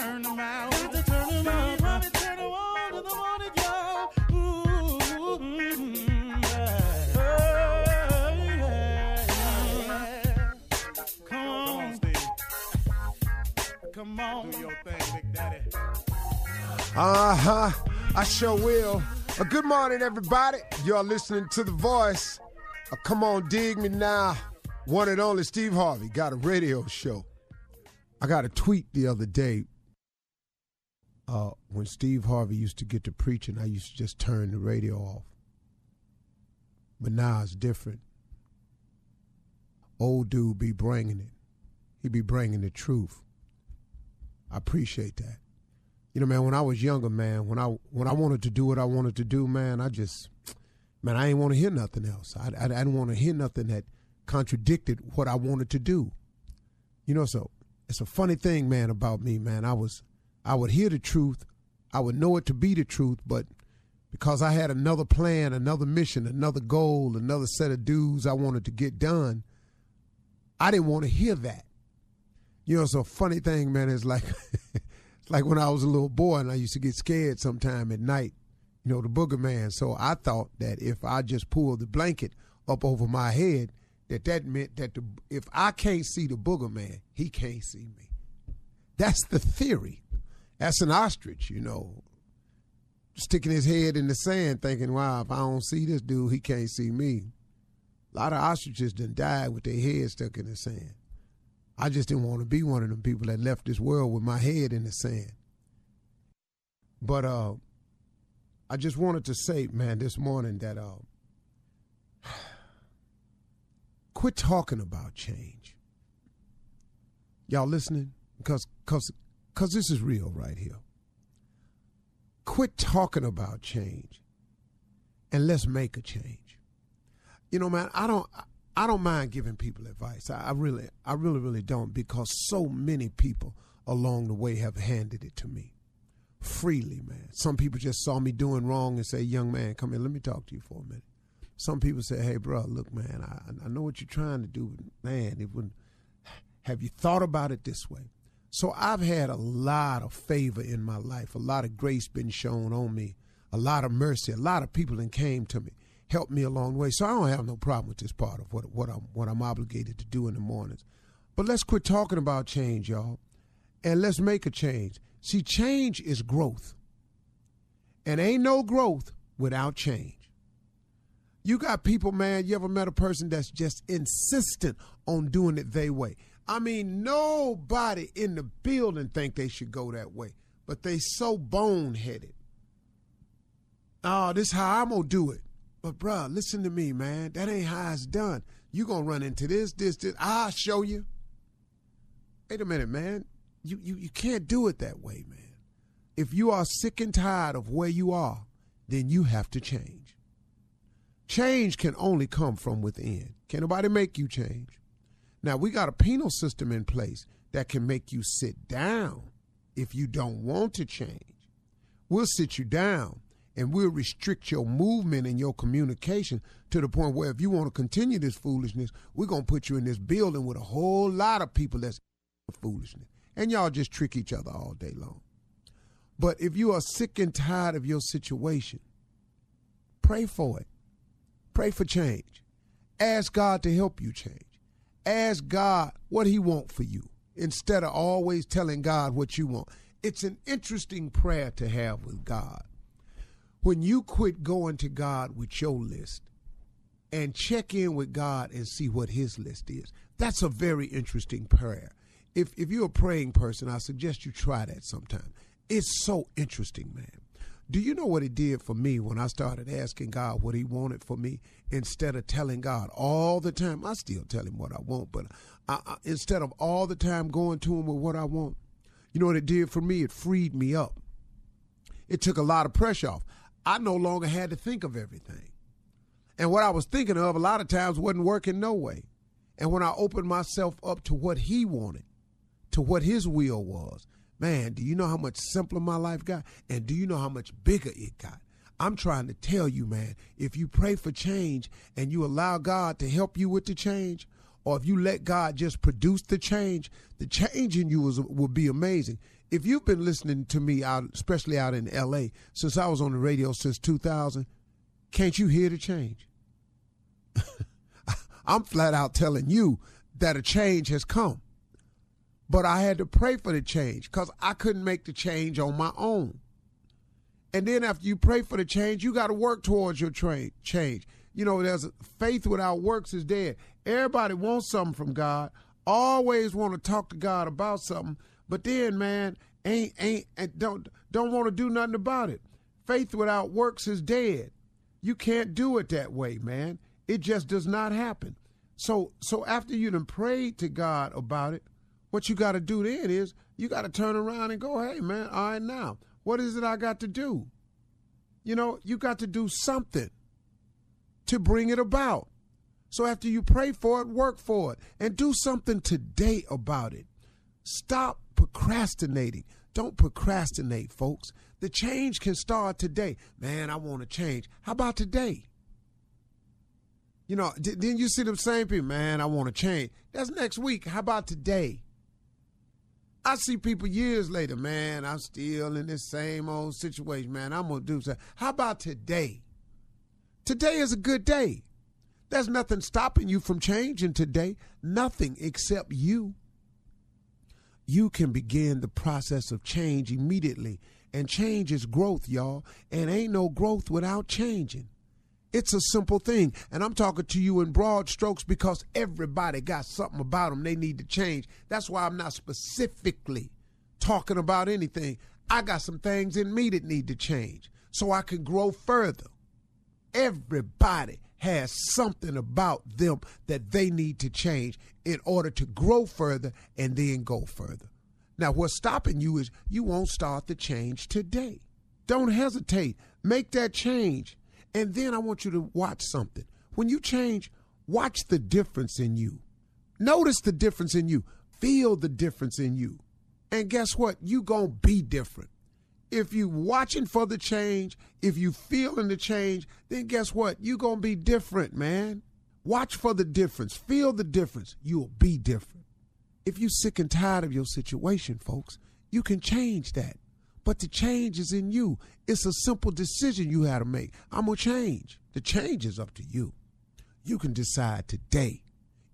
Turn out. Got to turn up. Steve Harvey turn on to the morning, y'all. Ooh. Come on. Do your thing, Big Daddy. Uh huh. I sure will. Uh, good morning, everybody. Y'all listening to The Voice. Uh, come on, dig me now. One and only Steve Harvey got a radio show. I got a tweet the other day. Uh, when Steve Harvey used to get to preaching, I used to just turn the radio off. But now it's different. Old dude be bringing it. He be bringing the truth. I appreciate that. You know, man, when I was younger, man, when I when I wanted to do what I wanted to do, man, I just, man, I didn't want to hear nothing else. I, I, I didn't want to hear nothing that contradicted what I wanted to do. You know, so it's a funny thing, man, about me, man. I was, I would hear the truth, I would know it to be the truth, but because I had another plan, another mission, another goal, another set of dues I wanted to get done, I didn't want to hear that. You know, it's a funny thing, man. It's like, it's like when I was a little boy and I used to get scared sometime at night. You know, the booger man. So I thought that if I just pulled the blanket up over my head, that that meant that the, if I can't see the booger man, he can't see me. That's the theory. That's an ostrich, you know, sticking his head in the sand, thinking, "Wow, if I don't see this dude, he can't see me." A lot of ostriches done died with their head stuck in the sand. I just didn't want to be one of them people that left this world with my head in the sand. But uh, I just wanted to say, man, this morning that uh, quit talking about change. Y'all listening? Because cause, cause this is real right here. Quit talking about change and let's make a change. You know, man, I don't I don't mind giving people advice. I, I really I really, really don't because so many people along the way have handed it to me. Freely, man. Some people just saw me doing wrong and say, young man, come here, let me talk to you for a minute. Some people say, hey, bro, look, man, I, I know what you're trying to do, but man, it wouldn't. Have you thought about it this way? So I've had a lot of favor in my life, a lot of grace been shown on me, a lot of mercy, a lot of people that came to me, helped me along the way. So I don't have no problem with this part of what what I'm what I'm obligated to do in the mornings. But let's quit talking about change, y'all, and let's make a change. See, change is growth, and ain't no growth without change. You got people, man. You ever met a person that's just insistent on doing it their way? I mean, nobody in the building think they should go that way, but they so boneheaded. Oh, this how I'm gonna do it. But bruh, listen to me, man. That ain't how it's done. You gonna run into this, this, this. I'll show you. Wait a minute, man. You you you can't do it that way, man. If you are sick and tired of where you are, then you have to change. Change can only come from within. Can nobody make you change? Now, we got a penal system in place that can make you sit down if you don't want to change. We'll sit you down and we'll restrict your movement and your communication to the point where if you want to continue this foolishness, we're going to put you in this building with a whole lot of people that's foolishness. And y'all just trick each other all day long. But if you are sick and tired of your situation, pray for it. Pray for change. Ask God to help you change. Ask God what he want for you instead of always telling God what you want. It's an interesting prayer to have with God. When you quit going to God with your list and check in with God and see what his list is, that's a very interesting prayer. If, if you're a praying person, I suggest you try that sometime. It's so interesting, man. Do you know what it did for me when I started asking God what He wanted for me instead of telling God all the time? I still tell Him what I want, but I, I, instead of all the time going to Him with what I want, you know what it did for me? It freed me up. It took a lot of pressure off. I no longer had to think of everything. And what I was thinking of a lot of times wasn't working no way. And when I opened myself up to what He wanted, to what His will was, Man, do you know how much simpler my life got? And do you know how much bigger it got? I'm trying to tell you, man, if you pray for change and you allow God to help you with the change, or if you let God just produce the change, the change in you was, will be amazing. If you've been listening to me out, especially out in LA, since I was on the radio since 2000, can't you hear the change? I'm flat out telling you that a change has come. But I had to pray for the change because I couldn't make the change on my own. And then after you pray for the change, you got to work towards your tra- change. You know, there's faith without works is dead. Everybody wants something from God, always want to talk to God about something, but then, man, ain't ain't don't don't want to do nothing about it. Faith without works is dead. You can't do it that way, man. It just does not happen. So so after you done prayed to God about it, what you got to do then is you got to turn around and go, hey, man, all right, now, what is it I got to do? You know, you got to do something to bring it about. So after you pray for it, work for it and do something today about it. Stop procrastinating. Don't procrastinate, folks. The change can start today. Man, I want to change. How about today? You know, didn't you see them same people? Man, I want to change. That's next week. How about today? I see people years later, man, I'm still in this same old situation, man. I'm going to do something. How about today? Today is a good day. There's nothing stopping you from changing today, nothing except you. You can begin the process of change immediately. And change is growth, y'all. And ain't no growth without changing. It's a simple thing. And I'm talking to you in broad strokes because everybody got something about them they need to change. That's why I'm not specifically talking about anything. I got some things in me that need to change so I can grow further. Everybody has something about them that they need to change in order to grow further and then go further. Now, what's stopping you is you won't start the change today. Don't hesitate. Make that change. And then I want you to watch something. When you change, watch the difference in you. Notice the difference in you. Feel the difference in you. And guess what? You going to be different. If you watching for the change, if you feeling the change, then guess what? You going to be different, man. Watch for the difference. Feel the difference. You'll be different. If you sick and tired of your situation, folks, you can change that. But the change is in you. It's a simple decision you have to make. I'm going to change. The change is up to you. You can decide today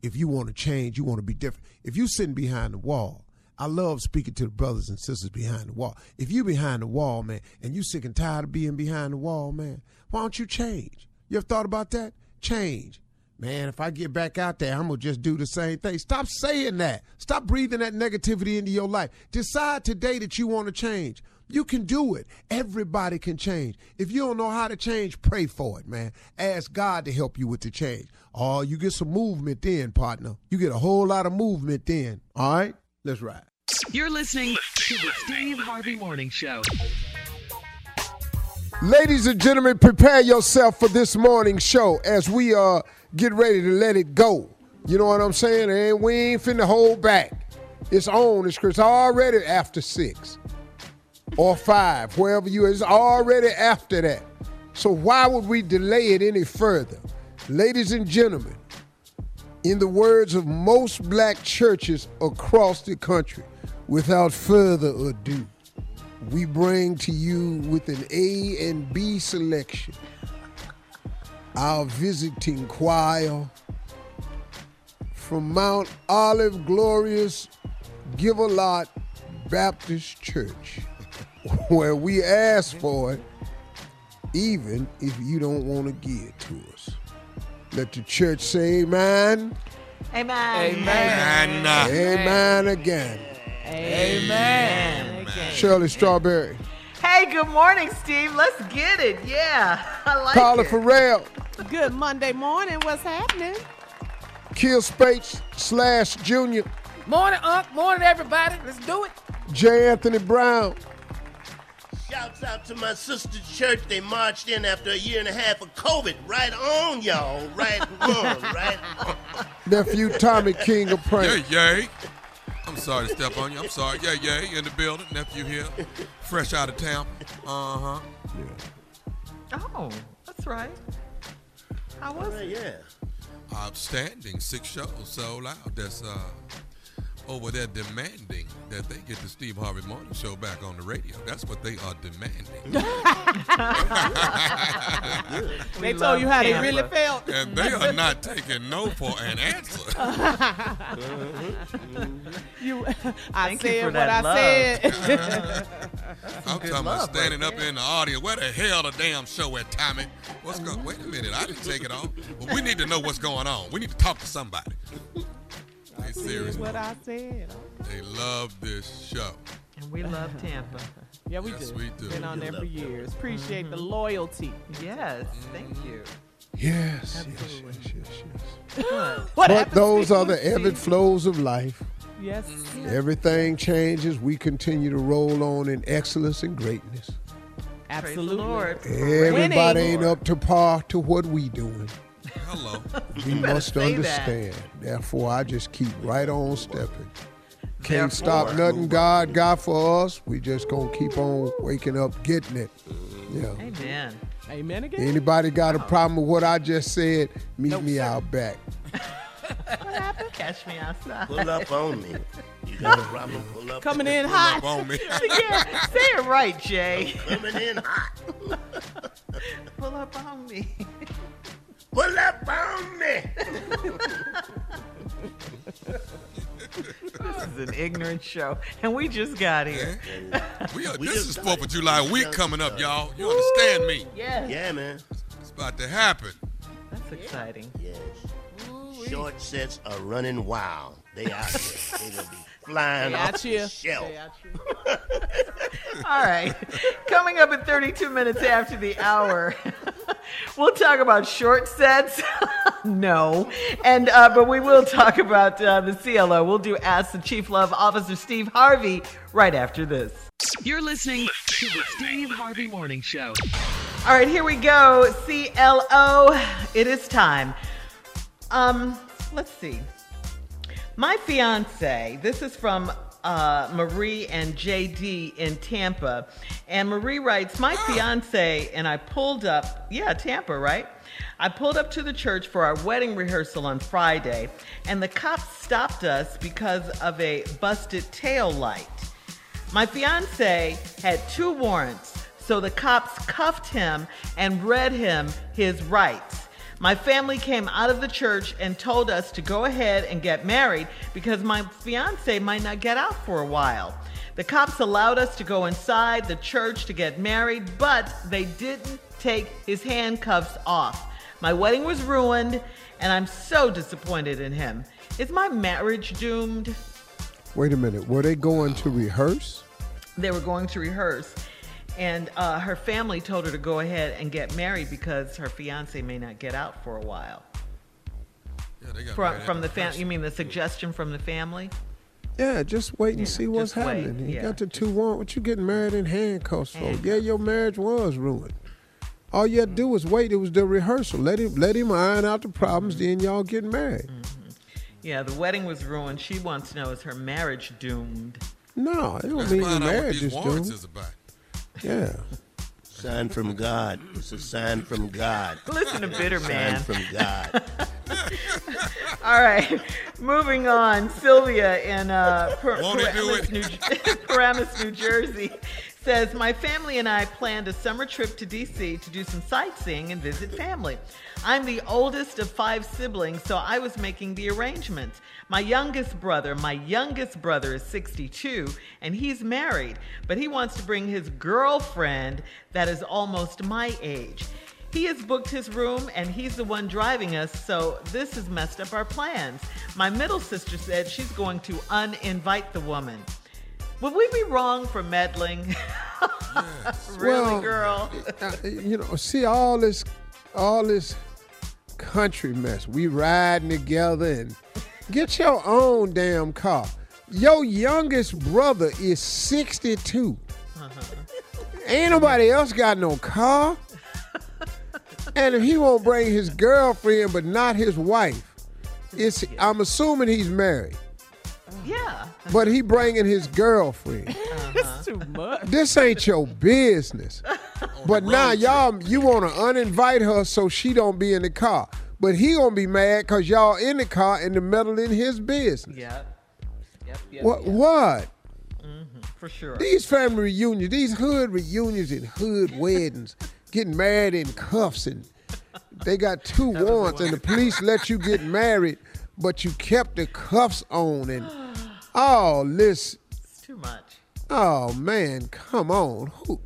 if you want to change, you want to be different. If you're sitting behind the wall, I love speaking to the brothers and sisters behind the wall. If you're behind the wall, man, and you sick and tired of being behind the wall, man, why don't you change? You ever thought about that? Change. Man, if I get back out there, I'm going to just do the same thing. Stop saying that. Stop breathing that negativity into your life. Decide today that you want to change. You can do it. Everybody can change. If you don't know how to change, pray for it, man. Ask God to help you with the change. Oh, you get some movement then, partner. You get a whole lot of movement then. All right? Let's ride. You're listening to the Steve Harvey Morning Show. Ladies and gentlemen, prepare yourself for this morning show as we uh get ready to let it go. You know what I'm saying? And we ain't finna hold back. It's on. It's Chris already after six or five, wherever you is already after that. So why would we delay it any further? Ladies and gentlemen, in the words of most black churches across the country, without further ado, we bring to you with an A and B selection our visiting choir from Mount Olive Glorious Give a Lot Baptist Church, where we ask for it even if you don't want to give it to us. Let the church say amen. Amen. And uh, Amen again. Amen. Shirley Strawberry. Hey, good morning, Steve. Let's get it. Yeah, I like it. Carla it. Ferrell. Good Monday morning. What's happening? Kill Spates slash Junior. morning, Unc. Morning, everybody. Let's do it. J. Anthony Brown. Shouts out to my sister's church. They marched in after a year and a half of COVID. Right on, y'all. Right on, right on. Nephew Tommy King of Prank. Yay, yay. I'm sorry to step on you. I'm sorry. Yeah, yay. In the building. Nephew here. Fresh out of town. Uh huh. Yeah. Oh, that's right. How was Right, it? yeah. Outstanding. Six shows sold out. That's uh, over there demanding that they get the Steve Harvey Morning Show back on the radio. That's what they are demanding. They told you how they really felt. and they are not taking no for an answer. Uh-huh. You, I Thank said for what I love. said. I'm talking about standing right up in the audience. Where the hell the damn show at, Tommy? What's going? Wait a minute, I didn't take it off. But we need to know what's going on. We need to talk to somebody. They serious. What I said. They love this show. And we love Tampa. Yeah, we Yes, do. we do. Been on there for years. Appreciate the Mm-hmm. loyalty. Yes, thank you. Yes, yes, yes, yes, yes. What But those are the ebb and flows of life. Yes. Everything changes. We continue to roll on in excellence and greatness. Absolutely. Lord. Everybody Winning. ain't up to par to what we doing. Hello. We must say that. understand. Therefore, I just keep right on stepping. Can't Therefore. stop nothing God got for us. We just gonna keep on waking up, getting it. Yeah. Amen. Amen again. Anybody got a oh. problem with what I just said? Meet me out back. What happened? Catch me outside. Pull up on me. You got a problem? Pull up. Coming in Pull hot. up on me. yeah, say it right, Jay. Coming in hot. Pull up on me. Pull up on me. This is an ignorant show, and we just got here. We are, We this just is Fourth it. of July We week just coming up, done y'all. You understand me? Yes, Yeah, man. It's about to happen. that's exciting. Yes. Short sets are running wild. They out there. They gonna be flying They off out the here. shelf. They out here. All right. Coming up at 32 minutes after the hour, we'll talk about short sets. no. And uh, but we will talk about uh, the CLO. We'll do Ask the Chief Love Officer Steve Harvey right after this. You're listening to the Steve Harvey Morning Show. All right, here we go. CLO. It is time. Um, let's see. My fiance, this is from uh, Marie and JD in Tampa. And Marie writes, My fiance and I pulled up, yeah, Tampa, right? I pulled up to the church for our wedding rehearsal on Friday, and the cops stopped us because of a busted tail light. My fiance had two warrants, so the cops cuffed him and read him his rights. My family came out of the church and told us to go ahead and get married because my fiance might not get out for a while. The cops allowed us to go inside the church to get married, but they didn't take his handcuffs off. My wedding was ruined, and I'm so disappointed in him. Is my marriage doomed? Wait a minute. Were they going to rehearse? they were going to rehearse and uh, her family told her to go ahead and get married because her fiance may not get out for a while Yeah, they got from, married from the family you mean the suggestion from the family Yeah, just wait and Yeah, see what's just wait, happening. You yeah, got the two warrant. What you getting married in handcuffs for? Yeah, your marriage was ruined. All you had to do was wait. It was the rehearsal. Let him let him iron out the problems. Then y'all get married. Yeah, the wedding was ruined. She wants to know is her marriage doomed? No, it don't Let's mean the find out what marriage these is doomed. is about. Yeah. Sign from God. It's a sign from God. Listen to Bitter Sign Man. from God. All right, moving on. Sylvia in uh, Par- Won't he do Paramus. New, Paramus, New Jersey says, My family and I planned a summer trip to D.C. to do some sightseeing and visit family. I'm the oldest of five siblings, so I was making the arrangements. My youngest brother, my youngest brother is 62, and he's married, but he wants to bring his girlfriend that is almost my age. He has booked his room and he's the one driving us, so this has messed up our plans. My middle sister said she's going to uninvite the woman. Would we be wrong for meddling? really, Well, girl? You know, see all this, all this country mess. We riding together and get your own damn car. Your youngest brother is 62. Uh-huh. Ain't nobody else got no car. And if he won't bring his girlfriend but not his wife, it's I'm assuming he's married, Mm. Yeah. but he bringing his girlfriend. It's too much. This ain't your business. But now road y'all, you want to uninvite her so she don't be in the car. But he gonna be mad cause y'all in the car and the meddle in his business. Yep. Yep. Yep. What? yep, What? For sure. These family reunions, these hood reunions and hood weddings, getting married in cuffs and they got two warrants and the police let you get married, but you kept the cuffs on and oh, this, It's too much. oh man, come on, who?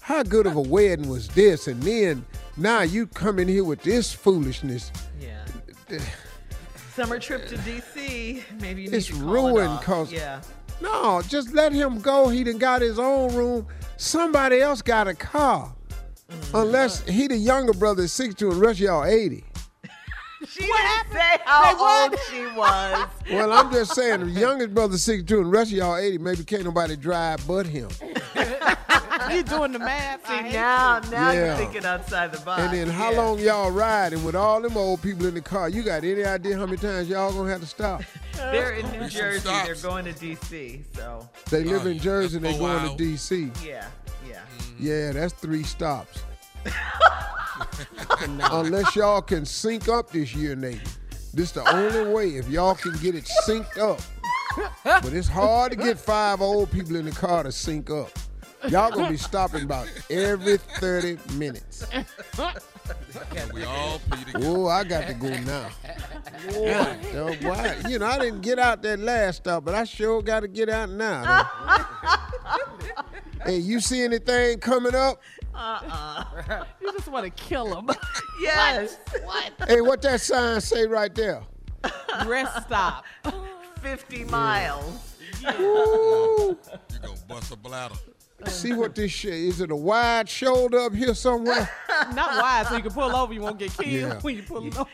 How good of a wedding was this? And then now you come in here with this foolishness. Yeah. Summer trip to D.C. Maybe you need It's it ruined off. 'cause- Yeah. No, just let him go. He done got his own room. Somebody else got a car. Mm-hmm. Unless he the younger brother is 62 and the rest of y'all 80. She didn't say how old she was. Well, I'm just saying, the youngest brother is 62 and the rest of y'all 80. Maybe can't nobody drive but him. You doing the math? I See hate now, now you're thinking outside the box. And then how Yeah. long y'all riding with all them old people in the car? You got any idea how many times y'all gonna have to stop? They're in New Jersey. They're going to D.C. So They live in Jersey and they that's going to D.C. yeah, yeah. Yeah, that's three stops. Unless y'all can sync up this year, Nate. This the only way if y'all can get it synced up. But it's hard to get five old people in the car to sync up. Y'all gonna be stopping about every 30 minutes. We all. Oh, I got to go now. Oh, boy. You know, I didn't get out that last stop, but I sure got to get out now. hey, you see anything coming up? You just want to kill him. Yes. What? Hey, what that sign say right there? Rest stop. 50 miles. Ooh. You gonna bust a bladder. See what this shit is? It a wide shoulder up here somewhere? Not wide, so you can pull over. You won't get killed Yeah. when you pull over.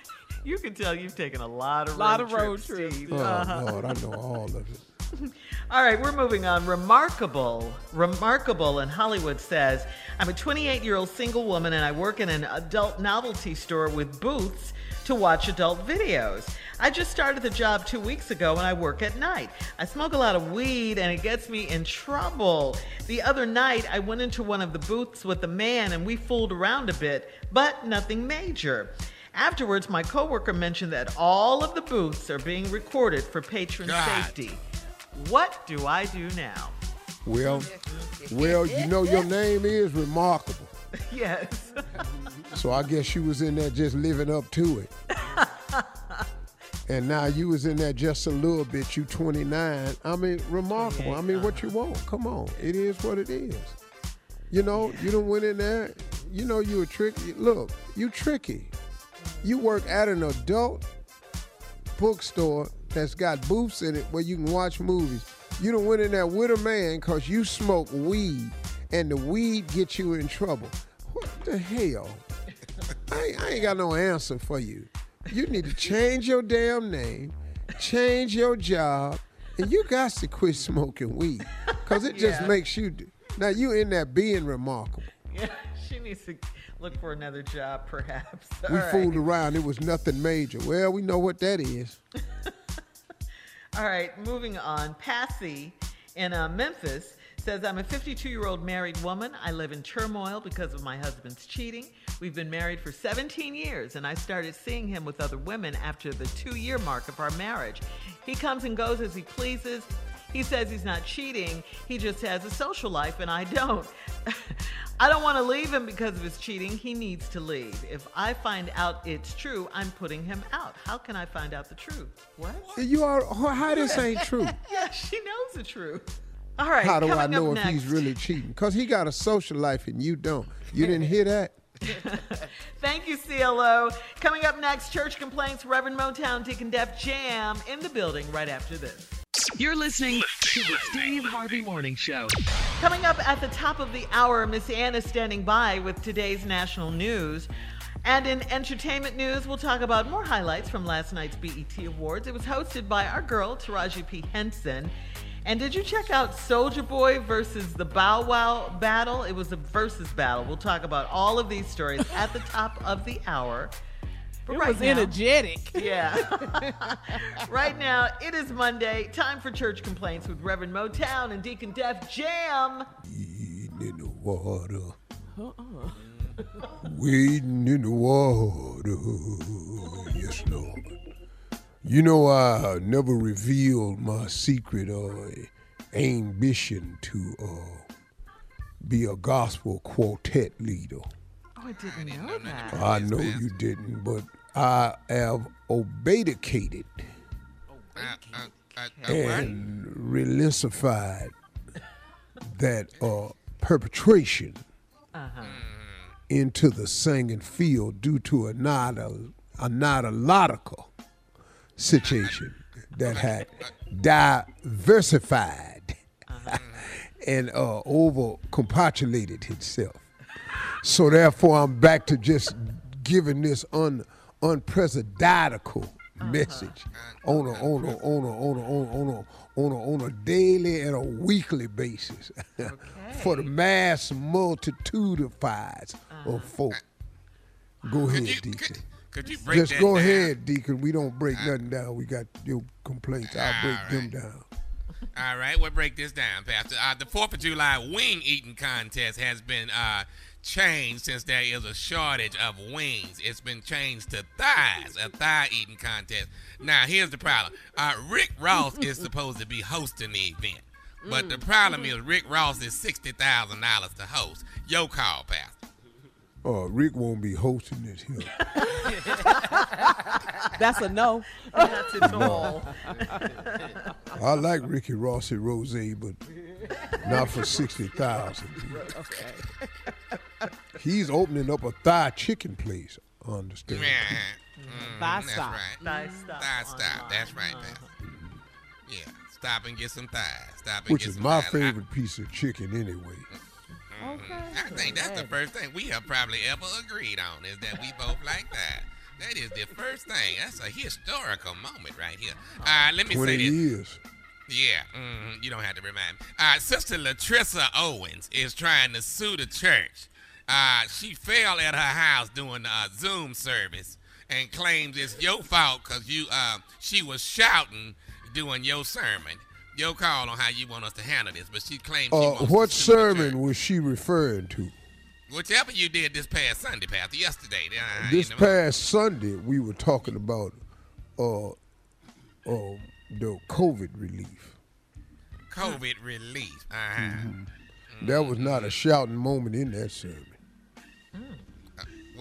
You can tell you've taken a lot of a Lot road of road trips, trips, Oh Uh-huh. Lord, I know all of it. All right, we're moving on. Remarkable, remarkable in Hollywood says, I'm a 28 year old single woman and I work in an adult novelty store with booths to watch adult videos. I just started the job two weeks ago and I work at night. I smoke a lot of weed and it gets me in trouble. The other night, I went into one of the booths with a man and we fooled around a bit, but nothing major. Afterwards, my coworker mentioned that all of the booths are being recorded for patron God. safety. What do I do now? Well, well, you know your name is remarkable. yes. So I guess you was in there just living up to it. and now you was in there just a little bit. You 29. I mean, remarkable. I mean, what you want? Come on. It is what it is. You know, you don't went in there. You know you a tricky. Look, you tricky. You work at an adult bookstore that's got booths in it where you can watch movies. You don't went in there with a man because you smoke weed and the weed gets you in trouble. What the hell? I, ain't- I ain't got no answer for you. You need to change your damn name, change your job, and you got to quit smoking weed because it just Yeah. makes you. Do. Now you in there being remarkable. Yeah, she needs to look for another job, perhaps. We All right. fooled around. It was nothing major. Well, we know what that is. All right, moving on. Passy in uh, Memphis says, I'm a 52 year old married woman. I live in turmoil because of my husband's cheating. We've been married for 17 years, and I started seeing him with other women after the two year mark of our marriage. He comes and goes as he pleases. He says he's not cheating, he just has a social life, and I don't. I don't want to leave him because of his cheating. He needs to leave. If I find out it's true, I'm putting him out. How can I find out the truth? What? You are oh, how this ain't true. Yeah, she knows the truth. All right. How do I know if he's really cheating? Because he got a social life and you don't. You didn't hear that? Thank you, CLO. Coming up next, church complaints, Reverend Motown, Deacon Def Jam in the building right after this. You're listening to the Steve Harvey Morning Show. Coming up at the top of the hour, Miss Ann is standing by with today's national news. And in entertainment news, we'll talk about more highlights from last night's BET Awards. It was hosted by our girl, Taraji P. Henson. And did you check out Soulja Boy versus the Bow Wow battle? It was a Verzuz battle. We'll talk about all of these stories at the top of the hour. But It right was now- energetic. yeah. right now, it is Monday. Time for church complaints with Reverend Motown and Deacon Def Jam. Wading in the water. Wading in the water. Yes, Lord. You know, I never revealed my secret or ambition to uh, be a gospel quartet leader. I didn't know that. I know you didn't, but I have obedicated what? and relensified that uh, perpetration into the singing field due to a not a, a not a logical situation that had diversified and uh, over compopulated itself. So therefore, I'm back to just giving this un unprecedented message on a on a on a on a on a on a on a, on a daily and a weekly basis for the mass multitudifies of folk. Go ahead, Deacon. could, could you break Just go ahead, Deacon. We don't break nothing down. We got your complaints. I'll break them down. All right, we'll break this down, Pastor. Uh, the Fourth of July wing eating contest has been uh, changed since there is a shortage of wings. It's been changed to thighs, a thigh eating contest. Now, here's the problem: uh, Rick Ross is supposed to be hosting the event, but the problem is Rick Ross is sixty thousand dollars to host. Your call, Pastor. Uh, Rick won't be hosting this here. That's a no. Not at all. I like Ricky Ross and Rose, but not for sixty thousand. He's opening up a thigh chicken place. I understand. Mm, Thigh that's stop. right. Thigh stop Thigh online. stop. That's right, Uh-huh. Yeah, stop and get some thighs. Stop and Which get is some my thighs. I- favorite piece of chicken anyway. Okay. I think that's the first thing we have probably ever agreed on is that we both like that. That is the first thing. That's a historical moment right here. Uh, let me say Twenty this. years. Yeah, mhm, you don't have to remind me. Uh, Sister Latrissa Owens is trying to sue the church. Uh, she fell at her house doing a Zoom service and claims it's your fault because you uh, she was shouting during your sermon. Your call on how you want us to handle this, but she claims she Uh, wants what to sue sermon was she referring to? Whichever you did this past Sunday, Pastor, yesterday. Uh, This you know, past Sunday, we were talking about uh, uh, the COVID relief. COVID relief. Uh-huh. Mm-hmm. There was not a shouting moment in that sermon.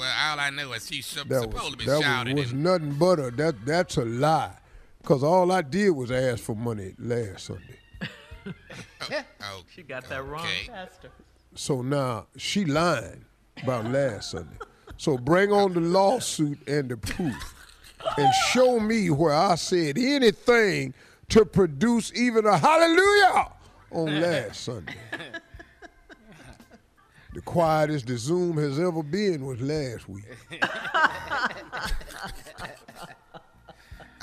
Well, all I know is she's sup- That supposed was, to be that shouting. was, was nothing but a that that's a lie. Cause all I did was ask for money last Sunday. Oh, oh, She got that wrong, okay. Pastor. So now she lying about last Sunday. So bring on the lawsuit and the proof, and show me where I said anything to produce even a hallelujah on last Sunday. The quietest the Zoom has ever been was last week.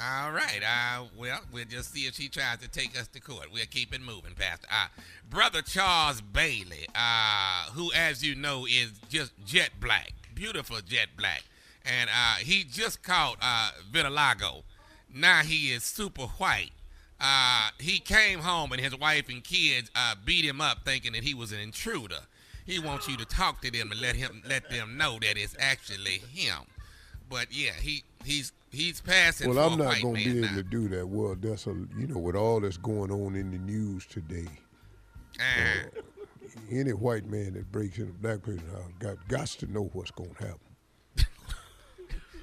All right. Uh, well, we'll just see if she tries to take us to court. We'll keep it moving, Pastor. Uh, Brother Charles Bailey, uh, who, as you know, is just jet black, beautiful jet black, and uh, he just caught uh, vitiligo. Now he is super white. Uh, he came home and his wife and kids uh, beat him up, thinking that he was an intruder. He wants you to talk to them and let him let them know that it's actually him. But yeah, he he's he's passing Well, I'm not gonna be able now. to do that. Well, that's a you know with all that's going on in the news today. Uh, Any white man that breaks into a black person's house got got to know what's gonna happen.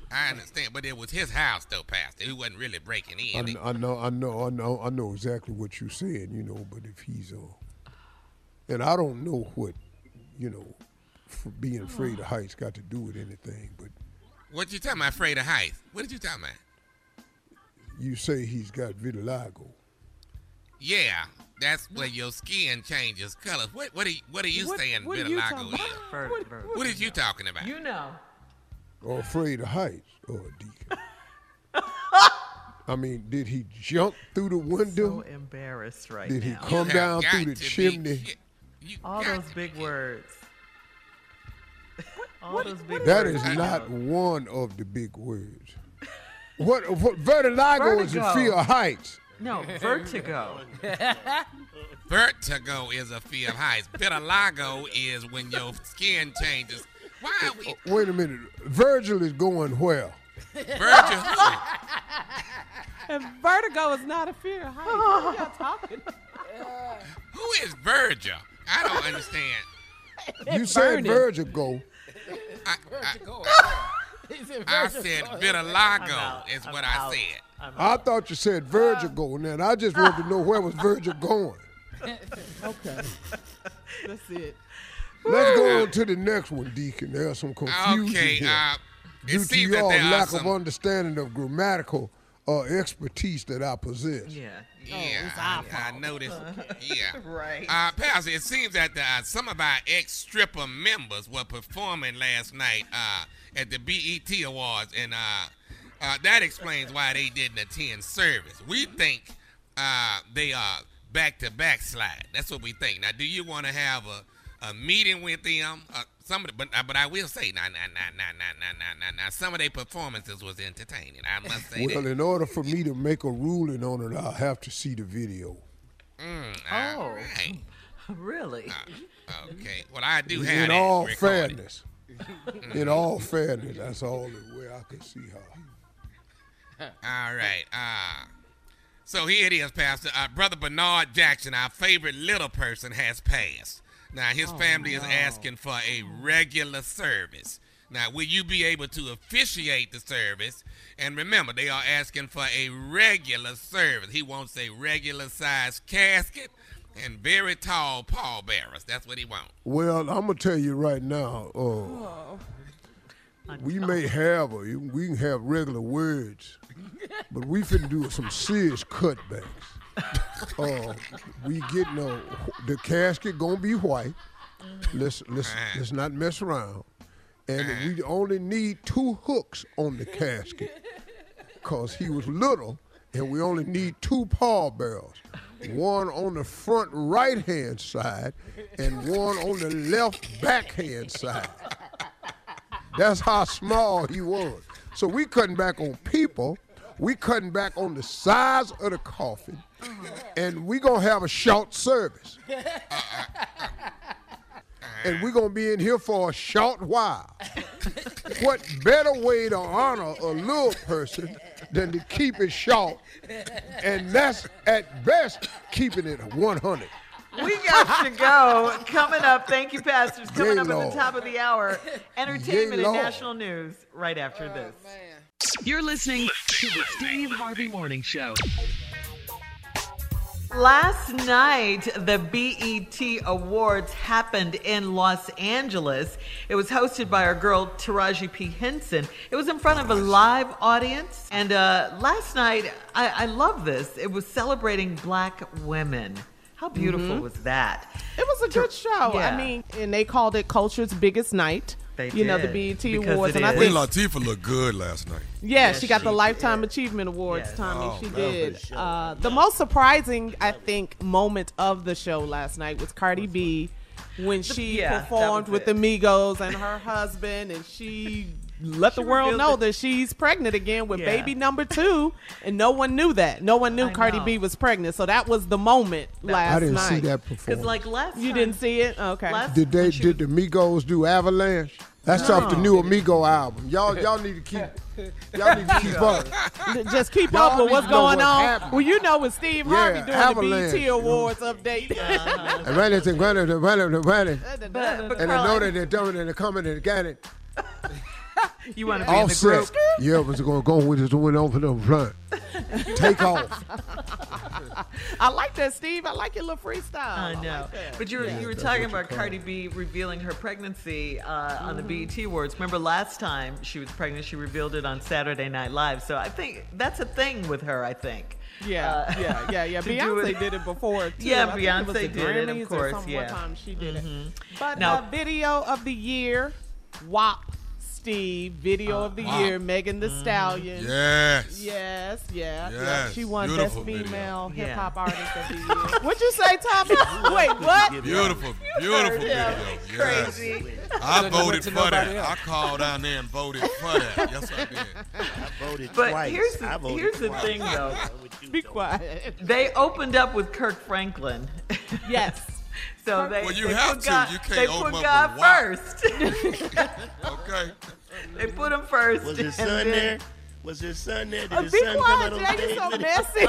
I understand, but it was his house though, Pastor. He wasn't really breaking I, in. kn- I know, I know, I know, I know exactly what you're saying, you know. But if he's uh, and I don't know what, you know, for being oh. afraid of heights got to do with anything. But What you talking about? Afraid of heights? What did you talking about? you say he's got vitiligo. Yeah, that's where your skin changes colors. What what are you, what are you What- saying what are you vitiligo talking is? about? Ver- What- ver- What is you talking about? You know. or afraid of heights, or Deacon. I mean, did he jump through the window? So window? embarrassed right Did he now. come You down through the to be chimney? Ki- you All those big words. All what- those big That words. is not one of the big words. What, what vertigo is a fear of heights. No, vertigo. Vertigo is a fear of heights. Vitiligo is when your skin changes. Why are we Oh, wait a minute. Virgil is going where? Virgil? And vertigo is not a fear of heights. What are y'all talking? Who is Virgil? I don't understand. You said burning. Virgil go. I, I, He said I Virgil said go ahead. vitiligo out. is I'm what out. I said. I'm thought you said Virgil go, and I just wanted to know where was Virgil going. Okay. That's it. Let's go on to the next one, Deacon. There's some confusion Okay, here. uh, it due to seems that your there are lack some. of understanding of grammatical uh, expertise that I possess. yeah. Yeah, it's I, I noticed. Yeah. Right. Uh, Pastor, it seems that uh, some of our ex-stripper members were performing last night uh, at the BET Awards, and uh, uh, that explains why they didn't attend service. We think uh, they are back-to-back slide. That's what we think. Now, do you want to have a, a meeting with them? Uh, some of the, but, uh, but I will say, nah, nah, nah, nah, nah, nah, nah, nah, nah. Some of their performances was entertaining. I must say Well, that. in order for me to make a ruling on it, I'll have to see the video. Mm, Oh. all right. Really? Okay. Well, I do have In all recorded. fairness, in all fairness, that's all the way I can see her. All right. Uh, so here it is, Pastor. Uh, Brother Bernard Jackson, our favorite little person, has passed. Now, his family is asking for a regular service. Now, will you be able to officiate the service? And remember, they are asking for a regular service. He wants a regular size casket and very tall pallbearers. That's what he wants. Well, I'm gonna tell you right now. Uh, we may have a, we can have regular words, but we finna do some serious cutbacks. Uh, we get no. the casket gonna be white. Let's let's let's not mess around, and we only need two hooks on the casket, cause he was little, and we only need two pallbearers. One on the front right hand side and one on the left backhand side. That's how small he was. So we cutting back on people. We cutting back on the size of the coffin, Uh-huh. and we gonna have a short service. And we're gonna be in here for a short while. What better way to honor a little person than to keep it short? And that's at best keeping it 100. We got to go. Coming up, thank you, pastors. Coming Yay, up at the top of the hour, entertainment and Lord. national news right after oh, this. You're listening to the Steve Harvey Morning Show. Last night, the BET Awards happened in Los Angeles. It was hosted by our girl Taraji P. Henson. It was in front of a live audience. And uh, last night, I, I love this. It was celebrating black women. How beautiful was that? It was a good show. Yeah. I mean, and they called it Culture's Biggest Night. They you know, the BET because Awards, it and I is. Queen think Latifah looked good last night. Yeah, Yes, she got the she Lifetime did. Achievement Awards, Yes. Tommy. Oh, she did. Good show. Uh, the most surprising, I think, moment of the show last night was Cardi B when she yeah, performed with it. the Migos and her husband, and she let the world know it. that she's pregnant again with Yeah. baby number two, and no one knew that. No one knew I Cardi know. B was pregnant, so that was the moment last I didn't night. see that Because performance. like last You time- didn't see it? Okay. Last- did they did the Migos do Avalanche? That's off the new Amigo album. Y'all y'all need to keep y'all need to keep up. Just keep Y'all up with what's going what's on. happening. Well, you know, with Steve Yeah, Harvey doing Avalanche. the BET Awards update. And run it and run it and run it and run it. But, but And I know that they're doing it and they're coming and got it. you want to be in the Offset. group. Yeah, was going to go with it went over the front. Take off. I like that, Steve. I like your little freestyle. I know. like but you were, you were talking about Cardi B revealing her pregnancy uh, on the BET Awards. Remember last time she was pregnant, she revealed it on Saturday Night Live. So I think that's a thing with her, I think. Yeah, Uh, yeah, yeah, yeah. Beyonce did it before too. Yeah, I think it was Beyonce the did it, of Grammys or course, some- yeah. One time she did it. But Now- video of the year, WAP Steve. Video uh, of the WAP. year, Megan the mm. Stallion. Yes. Yes, yeah, yeah. Yes, She won beautiful Best. Female Hip Hop Artist of the Year. What'd you say, Tommy? Wait, what? Beautiful, beautiful video. Yes. Crazy. I voted for that. else. I called down there and voted for that. Yes, I did. I voted But twice. here's the- I voted here's the twice. thing, though. I'm with you, Be quiet. They opened up with Kirk Franklin. Yes. so they, Well, you they have put to. God, You can't they open put up God with first. Okay. They put him first. Was his son then- there? Was his son there? Did Uh, his be son come out on Jay. stage You're so messy.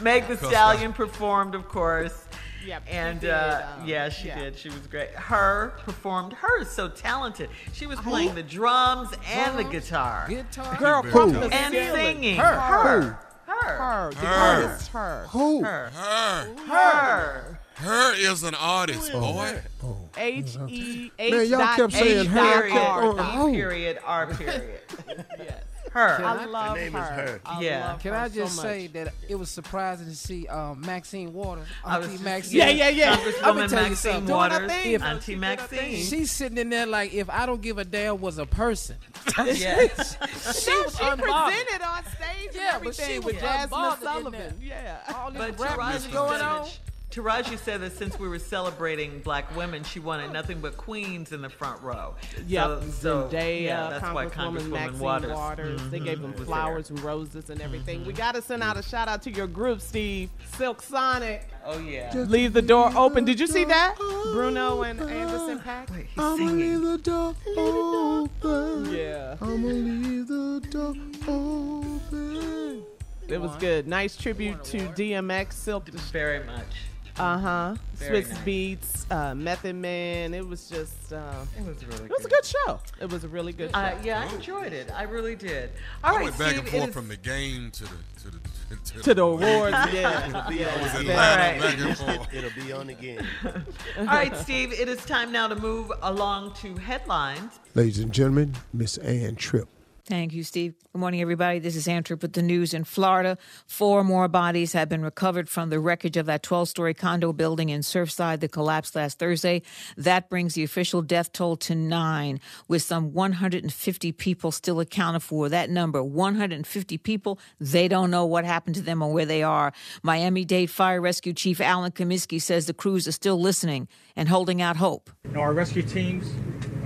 Meg the Stallion performed, of course. Yep, And did, uh, um, yeah, she yeah. did. She was great. Her performed. Her is so talented. She was playing the drums and the guitar Guitar. Girl Who? from the and singing. Her. Her. Her. Her. The Her. artist, her. Who? Her. Her. Her. Her is an artist, boy. H E H. Man, y'all dot kept saying H her, dot I kept R going, dot- oh. Period. R period. Her. I love name is her. her. I Yeah. love Can her I just so say much. that it was surprising to see um, Maxine Waters, I was Auntie just- Maxine. Yeah, yeah, yeah. Let me Congresswoman tell you Maxine something. Doing her Waters, thing. Auntie She did her thing. Maxine. She's sitting in there like, if I don't give a damn was a person. Yes. she was she unbothered. presented on stage Yeah, and but she everything was with Jazmine unbothered in Sullivan. there. Yeah. All this But rap Taraji was said, going that on. She- Taraji said that since we were celebrating black women, she wanted oh. nothing but queens in the front row. Yep, So, so Zendaya, yeah, that's why Congresswoman Congresswoman Maxine Waters. Waters. They gave mm-hmm. them was flowers and roses and everything. We mm-hmm. got to send out a mm-hmm. shout out to your group, Steve. Silk Sonic. Oh yeah. Just Leave the door open. Did you see that? Bruno and Anderson .Paak? Wait, he's I'ma leave the door open. Yeah. I'ma leave the door open. It was good. Nice tribute to DMX, Silk. Very much. Uh huh. Very Swizz nice. Beatz, uh, Method Man. It was just. Uh, It was really. it was a good show. It was a really good show. Uh, yeah, I enjoyed it. I really did. All I right, went back Steve, and forth is- from the game to the to the to, to the awards, yeah. It'll be on again. in All right. Atlanta back and forth. It'll be on again. All right, Steve. It is time now to move along to headlines. Ladies and gentlemen, Miss Ann Tripp. Thank you, Steve. Good morning, everybody. This is Ann Tripp with the news in Florida. Four more bodies have been recovered from the wreckage of that 12 story condo building in Surfside that collapsed last Thursday. That brings the official death toll to nine, with some 150 people still accounted for. That number, 150 people, they don't know what happened to them or where they are. Miami Dade Fire Rescue Chief Alan Cominsky says the crews are still listening and holding out hope. You know, our rescue teams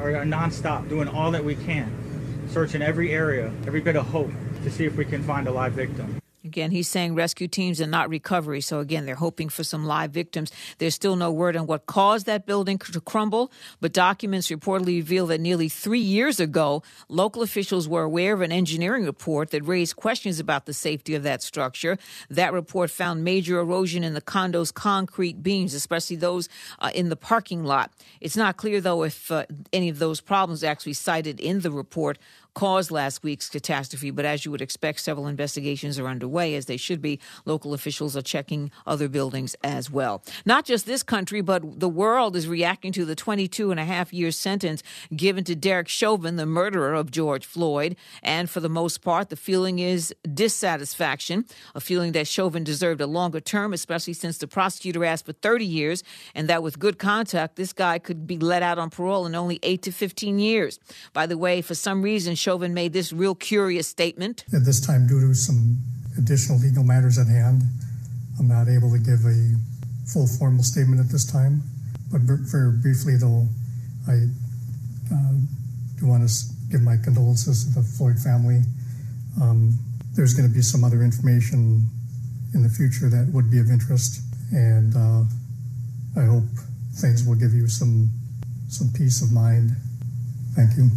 are nonstop doing all that we can, searching every area, every bit of hope to see if we can find a live victim. Again, he's saying rescue teams and not recovery. So, again, they're hoping for some live victims. There's still no word on what caused that building to crumble, but documents reportedly reveal that nearly three years ago, local officials were aware of an engineering report that raised questions about the safety of that structure. That report found major erosion in the condo's concrete beams, especially those uh, in the parking lot. It's not clear, though, if uh, any of those problems actually cited in the report caused last week's catastrophe. But as you would expect, several investigations are underway, as they should be. Local officials are checking other buildings as well. Not just this country, but the world is reacting to the 22 and a half year sentence given to Derek Chauvin, the murderer of George Floyd. And for the most part, the feeling is dissatisfaction, a feeling that Chauvin deserved a longer term, especially since the prosecutor asked for 30 years, and that with good contact, this guy could be let out on parole in only 8 to 15 years. By the way, for some reason, Chauvin made this real curious statement. At this time, due to some additional legal matters at hand, I'm not able to give a full formal statement at this time. But ver- very briefly, though, I uh, do want to give my condolences to the Floyd family. Um, there's going to be some other information in the future that would be of interest, and uh, I hope things will give you some some peace of mind. Thank you.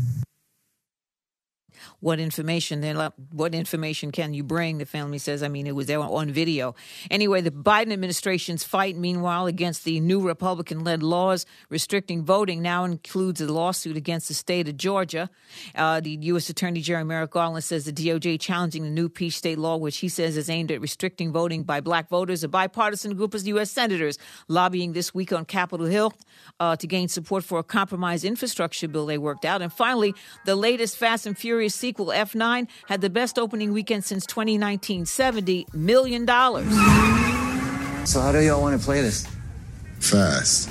What information then what information can you bring? The family says i mean it was there on video. Anyway the biden administration's fight meanwhile against the new republican-led laws restricting voting now includes a lawsuit against the state of georgia. Uh, the u.s attorney jerry merrick garland says the doj challenging the new peach state law which he says is aimed at restricting voting by black voters a bipartisan group of u.s senators lobbying this week on capitol hill uh, to gain support for a compromise infrastructure bill they worked out. And finally the latest fast and furious sequel F9 had the best opening weekend since 2019, $70 million. So how do y'all want to play this? Fast.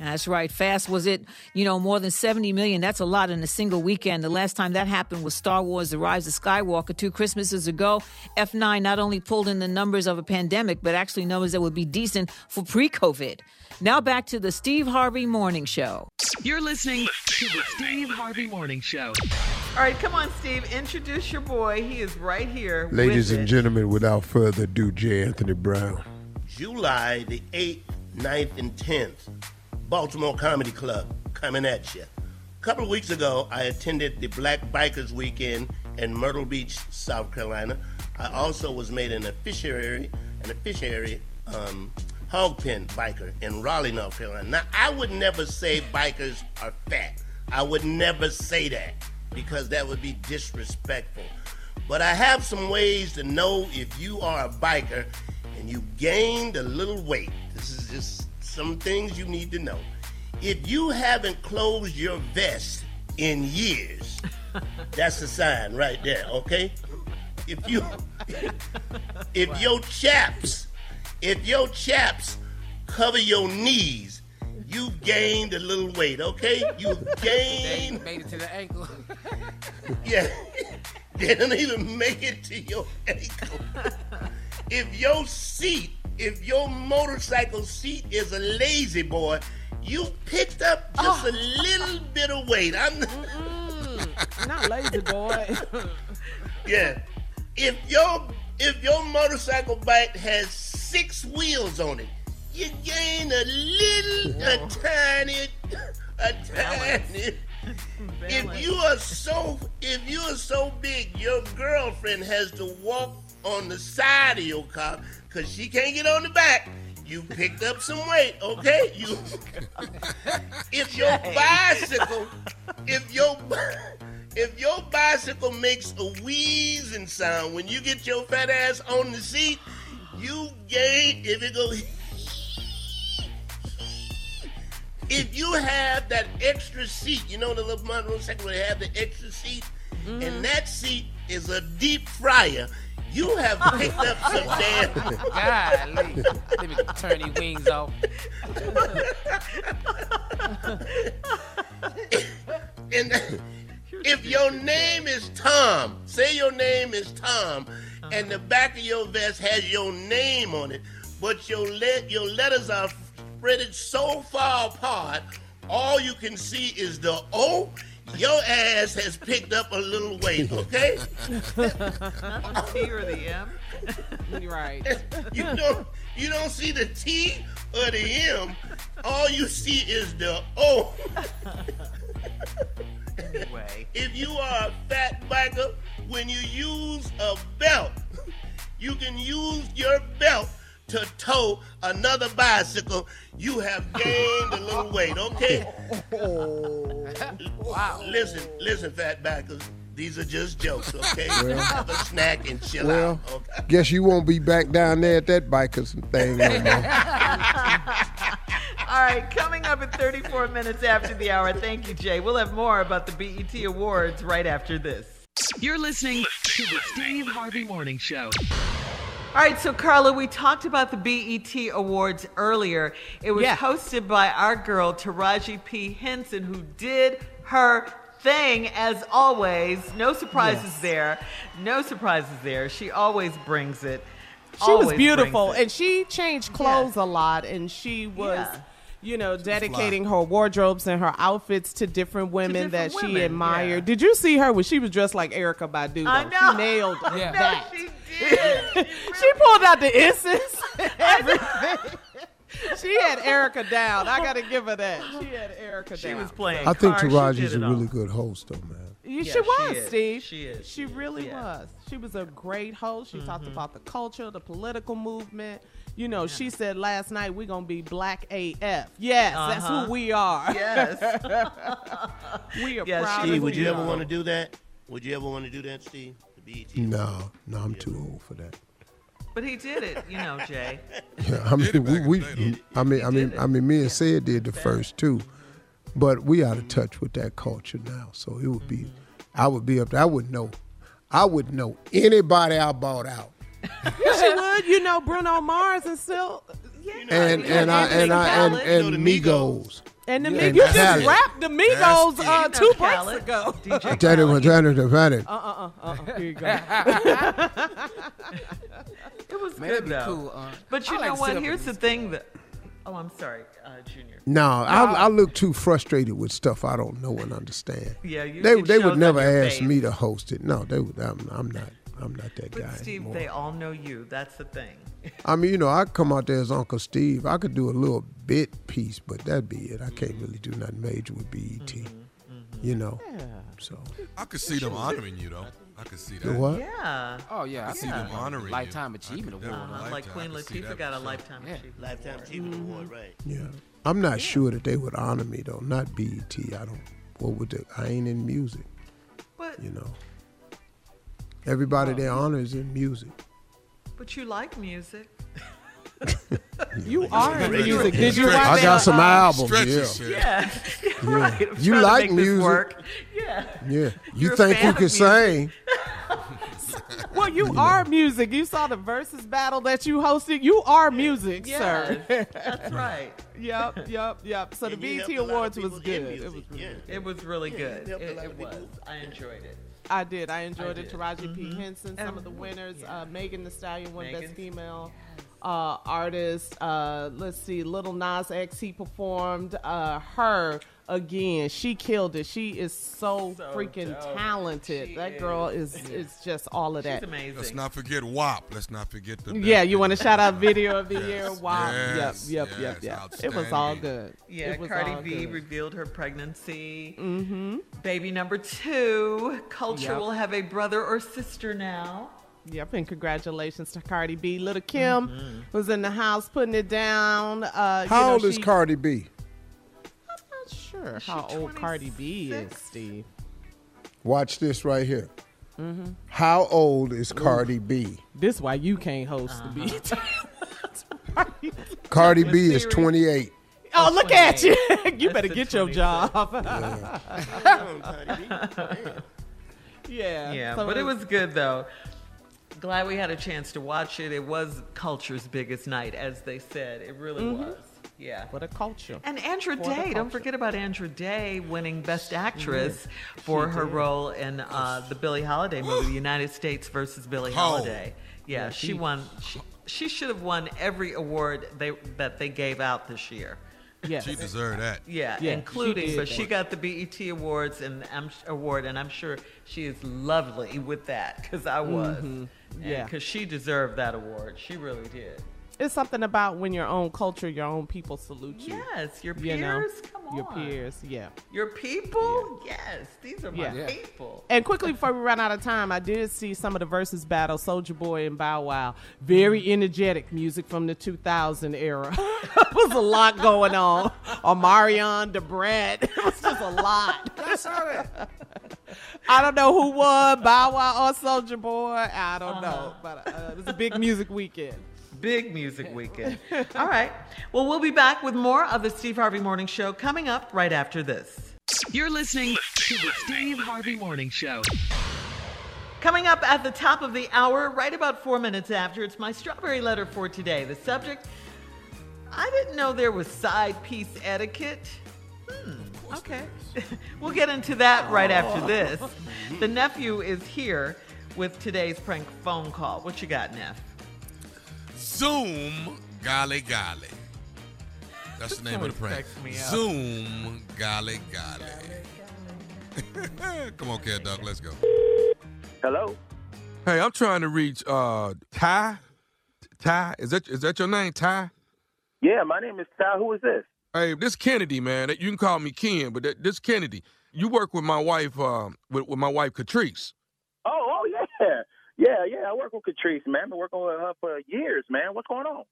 That's right. Fast was it, you know, more than 70 million. That's a lot in a single weekend. The last time that happened was Star Wars The Rise of Skywalker two Christmases ago. F9 not only pulled in the numbers of a pandemic, but actually numbers that would be decent for pre COVID. Now back to the Steve Harvey Morning Show. You're listening to the Steve Harvey Morning Show. All right, come on, Steve. Introduce your boy. He is right here. with Ladies and it. gentlemen, without further ado, J. Anthony Brown. July the 8th, 9th, and 10th, Baltimore Comedy Club coming at you. A couple of weeks ago, I attended the Black Bikers Weekend in Myrtle Beach, South Carolina. I also was made an officiary, an officiary um, hog pen biker in Raleigh, North Carolina. Now, I would never say bikers are fat. I would never say that because that would be disrespectful. But I have some ways to know if you are a biker and you gained a little weight. This is just some things you need to know. If you haven't closed your vest in years, that's a sign right there, okay? If you if your chaps, if your chaps cover your knees, you've gained a little weight, okay? You've gained Made it to the ankle. yeah. They don't even make it to your ankle. If your seat, if your motorcycle seat is a lazy boy, you picked up just a little bit of weight. I'm Not lazy boy. yeah. If your if your motorcycle bike has six wheels on it, you gain a little, a tiny, a tiny. If you are so if you are so big, your girlfriend has to walk on the side of your car because she can't get on the back. You picked up some weight, okay? You if your bicycle, if your if your bicycle makes a wheezing sound when you get your fat ass on the seat, you gain if it goes if you have that extra seat, you know the little motorcycle where they have the extra seat, and mm-hmm. that seat is a deep fryer, you have picked up some damn. Golly. Let me turn these wings off. and if your name is Tom, say your name is Tom, and the back of your vest has your name on it, but your le- your letters are spread so far apart, all you can see is the O. Your ass has picked up a little weight, okay? Not the T or the M. right. You don't you don't see the T or the M. All you see is the O. Anyway. If you are a fat biker, when you use a belt, you can use your belt to tow another bicycle. You have gained a little weight, okay? Wow. Listen, listen, fat bikers. These are just jokes, okay? Well- Have a snack and chill Well, out. Okay? guess you won't be back down there at that bikers thing no more. All right, coming up in 34 minutes after the hour. Thank you, Jay. We'll have more about the BET Awards right after this. You're listening to the Steve Harvey Morning Show. All right, so Carla, we talked about the BET Awards earlier. It was Yeah. hosted by our girl Taraji P. Henson, who did her thing as always. No surprises Yes. there. No surprises there. She always brings it. She was beautiful, and she changed clothes a lot, and she was. Yeah. You know, dedicating her wardrobes and her outfits to different women different that she women, admired. yeah. Did you see her when she was dressed like Erykah Badu? I know. She nailed Yeah. that. she did. she pulled out the incense, everything. She had Erykah down. I got to give her that. She had Erykah She down. She was playing. I think cards. She Taraji's a it all. really good host, though, man. You- Yeah, she was, she is. Steve. She is. She really Yeah. was. She was a great host. She talked Mm-hmm. about the culture, the political movement. You know, she said last night we're gonna be black AF. Yes, that's Uh-huh. who we are. Yes. we are Yeah, proud. she of Steve, would who you we ever want to do that? Would you ever want to do that, Steve? The BET? No, no, I'm too old for that. But he did it, you know, Jay. Yeah, I mean, we, we the I mean, I mean, I mean, me and Ced did the first two, but we out of touch with that culture now. So it would be, I would be up there. I wouldn't know, I would know anybody I bought out, She would. You know, Bruno Mars and still. and and I and I and, Khaled. and You Migos. And the Yeah. You just Khaled. rapped the Migos That's uh, two You breaks ago. DJ Tell them, Khaled. tell them. Uh uh uh uh. Here you go. It was Man, good that'd be though. cool. Uh, but you I know to sit what? Here's the thing that. Oh, I'm sorry, uh, Junior. No, I, I look too frustrated with stuff I don't know and understand. Yeah, you- they they would never ask face. me to host it. No, they would. I'm, I'm not. I'm not that But guy Steve, anymore. they all know you. That's the thing. I mean, you know, I come out there as Uncle Steve. I could do a little bit piece, but that'd be it. I can't really do nothing major with BET. Mm-hmm, You know. So I could see them honoring you though. I could see that. the what? Yeah. Oh yeah, I I see see them them honoring. Lifetime I could Achievement Award. definitely Uh-huh, like Queen I could Latifah that got a for lifetime Yeah. achievement. Lifetime Achievement Award, right? Yeah. I'm not sure that they would honor me though. Not BET. I don't. What would the? I ain't in music. But You know. Everybody they honor is in music. but you like music. You are in music. Did you Stretch watch it. I the, got some albums. Stretch Yeah. Yeah, right. You like music. work. Yeah. Yeah. You You're think you can music. sing? Well, you are music. You saw the Verzuz battle that you hosted. You are music, Yes, sir. that's right. yep, yep, yep. So the And you BET helped a lot of Awards was good. It was really yeah. good. It was really good. It, it was. I enjoyed it. I did. I enjoyed I it. did. Taraji P. Henson, some And- of the winners. yeah. Uh, Megan Thee Stallion won Megan. Best Female uh, Artist. Uh, let's see, Lil Nas X, he performed. Uh, her again, she killed it. She is so, So freaking dope. talented. She that girl is is just all of She's that. amazing. Let's not forget WAP. Let's not forget the. Yeah, you want to shout out video of the Yes, year? Wow. yes, yep, yep, yes, yep, yep. It was all good. Yeah, it was Cardi all B good. revealed her pregnancy. Mm-hmm. Baby number two. Culture Yep. will have a brother or sister now. Yep, and congratulations to Cardi B. Lil' Kim was in the house putting it down. Uh, you How know, old is Cardi B? Not sure Is how old Cardi B is, Steve. Watch this right here. Mm-hmm. How old is Cardi B? This why you can't host Uh-huh. the beat. Cardi B is 28. oh, look at you! you better the get your job. Yeah. yeah. Yeah, so but it was good though. Glad we had a chance to watch it. It was culture's biggest night, as they said. It really was. Yeah. what a culture. And Andra For Day, don't forget about Andra Day winning Best Actress for her role in uh, the Billie Holiday movie, United States versus Billie Oh. Holiday. Yeah, Yeah, she, she- won. She, she should have won every award they that they gave out this year. Yes. She deserved that. Yeah, Yeah, including, did but that. she got the BET awards and I'm award, and I'm sure she is lovely with that because I was. Mm-hmm. Yeah. because she deserved that award. She really did. It's something about when your own culture, your own people salute you. Yes, your You know, peers. Come on, your peers. Yeah. Your people? Yes, these are my Yeah. Yeah. people. And quickly before we run out of time, I did see some of the Verzuz battle, Soulja Boy and Bow Wow. Very energetic music from the 2000 era. it was a lot going on. Omarion, Da Brat. It was just a lot. I don't know who won, Bow Wow or Soulja Boy. I don't know, Uh-huh. but uh, it was a big music weekend. Big music weekend. All right. Well, we'll be back with more of the Steve Harvey Morning Show coming up right after this. You're listening to the Steve Harvey Morning Show. Coming up at the top of the hour, right about four minutes after, it's my strawberry letter for today. The subject I didn't know there was side piece etiquette. Hmm, okay. we'll get into that right after this. The nephew is here with today's prank phone call. What you got, Neff? Zoom golly golly. That's the name of the prank. cracks me up. Zoom golly golly. Come on, cat dog, let's go. Hello. Hey, I'm trying to reach uh Ty. Ty, is that is that your name, Ty? Yeah, my name is Ty. Who is this? Hey, this Kennedy, man. You can call me Ken, but that, this Kennedy. You work with my wife, um, with, with my wife Catrice. Oh, oh yeah, yeah. I work with Catrice, man. I've been working with her for years, man. What's going on?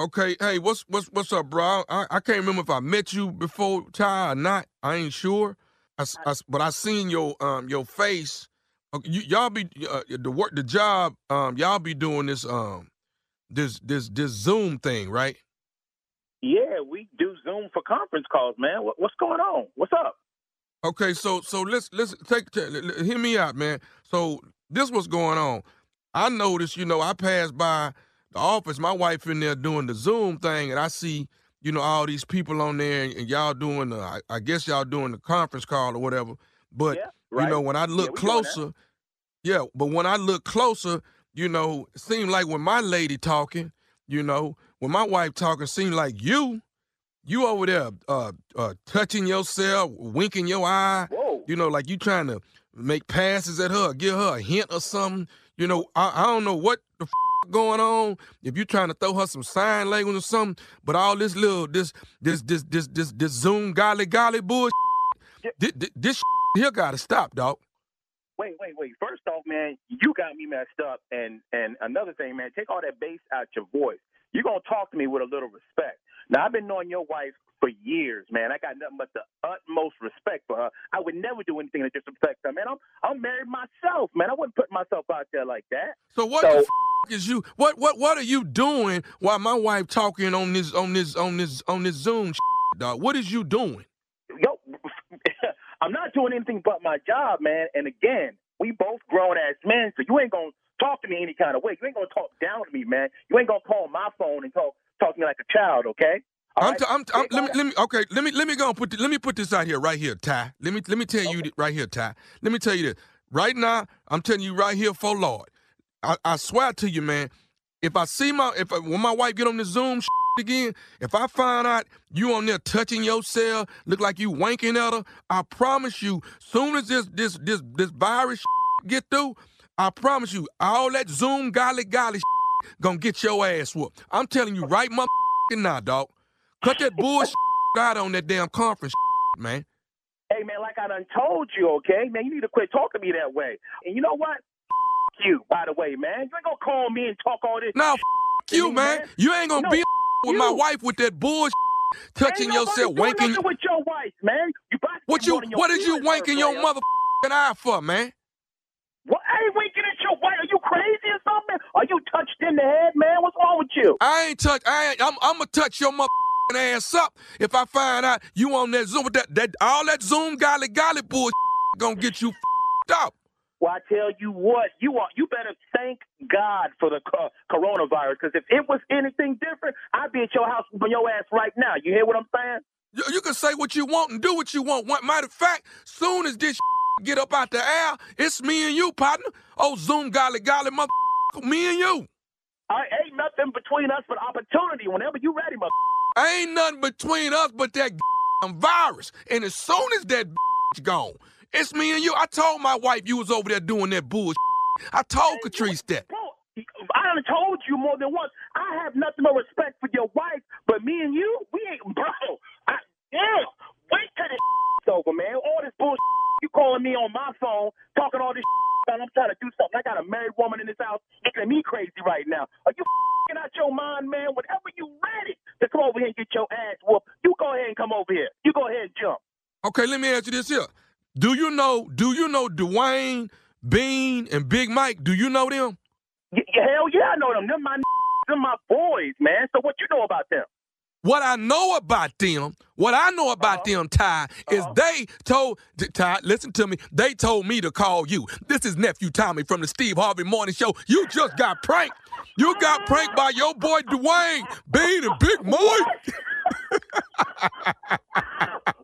Okay, hey, what's what's what's up, bro? I, I can't remember if I met you before, Ty, or not. I ain't sure. I, I but I seen your um your face. Uh, You, y'all be uh, the work the job. Um, y'all be doing this um this this this Zoom thing, right? Yeah, we do Zoom for conference calls, man. What, what's going on? What's up? Okay, so so let's let's take t- l- l- hear me out, man. So this what's going on. I noticed, you know, I passed by the office, my wife in there doing the Zoom thing, and I see, you know, all these people on there, and, and y'all doing the, I, I guess y'all doing the conference call or whatever. But you right. know, when I look that. closer, yeah, but when I look closer, you know, it seemed like when my lady talking, you know, when my wife talking, seemed like you, you over there uh uh touching yourself, winking your eye. You know, like you trying to make passes at her, give her a hint or something. You know, I, I don't know what the f- going on. If you trying to throw her some sign language or something, but all this little this this this this this this Zoom golly golly bullshit, this, this, this here gotta stop, dog. Wait, wait, wait. First off, man, you got me messed up. And and another thing, man, take all that bass out your voice. You're gonna talk to me with a little respect. Now, I've been knowing your wife for years, man. I got nothing but the utmost respect for her. I would never do anything to disrespect her, man. I'm I'm married myself, man. I wouldn't put myself out there like that. So what the f- is you what what what are you doing while my wife talking on this on this on this on this Zoom dog? What is you doing? yo, I'm not doing anything but my job, man. And again, we both grown ass men, so you ain't gonna talk to me any kind of way. You ain't gonna talk down to me, man. You ain't gonna call my phone and talk talk to me like a child, okay? All I'm, right? t- I'm, t- I'm let me let me okay let me let me go and put th- let me put this out here right here Ty. Let me let me tell you right here Ty. Let me tell you this. Right now I'm telling you right here for Lord. I, I swear to you man if I see my if I, when my wife get on the Zoom again if I find out you on there touching yourself look like you wanking at her I promise you soon as this this this this virus get through I promise you all that Zoom golly golly gonna get your ass whooped I'm telling you right mother now dog. Cut that bullshit out on that damn conference, man. Hey, man, like I done told you, okay? Man, you need to quit talking to me that way. And you know what? you, by the way, man. You ain't gonna call me and talk all this. Now, you, man. You ain't gonna No, be with my wife with that bullshit, touching yourself, wanking. with your wife, man. You What you? more than your What is you wanking your motherfucking eye for, man? What? I ain't winking at your wife. Are you crazy or something? Are you touched in the head, man? What's wrong with you? I ain't touch. I ain't. I'm. I'm gonna touch your motherfucking ass up if I find out you on that Zoom with that. That all that Zoom golly golly bullshit gonna get you fed up. Well, I tell you what, you are. You better thank God for the co- coronavirus, because if it was anything different, I'd be at your house on your ass right now. You hear what I'm saying? You, you can say what you want and do what you want. One- Matter of fact, soon as this get up out the air, it's me and you, partner. Oh, Zoom golly golly mother, me and you. I ain't nothing between us but opportunity. Whenever you ready, mother. Ain't nothing between us but that virus. And as soon as that gone, it's me and you. I told my wife you was over there doing that bullshit. I told Catrice that. I done told you more than once. I have nothing but respect for your wife, but me and you, we ain't, bro. I, yeah, wait till this over, man. All this bullshit. Calling me on my phone, talking all this and I'm trying to do something. I got a married woman in this house making me crazy right now. Are you out your mind, man? Whenever you ready to come over here and get your ass whooped, you go ahead and come over here. You go ahead and jump. Okay, let me ask you this here. Do you know? Do you know Dwayne Bean and Big Mike? Do you know them? Y- hell yeah, I know them. Them my them my boys, man. So what you know about them? What I know about them, what I know about uh-huh. them, Ty, is uh-huh. they told Ty. Listen to me. They told me to call you. This is nephew Tommy from the Steve Harvey Morning Show. You just got pranked. You got pranked by your boy Dwayne Bean and Big Mike.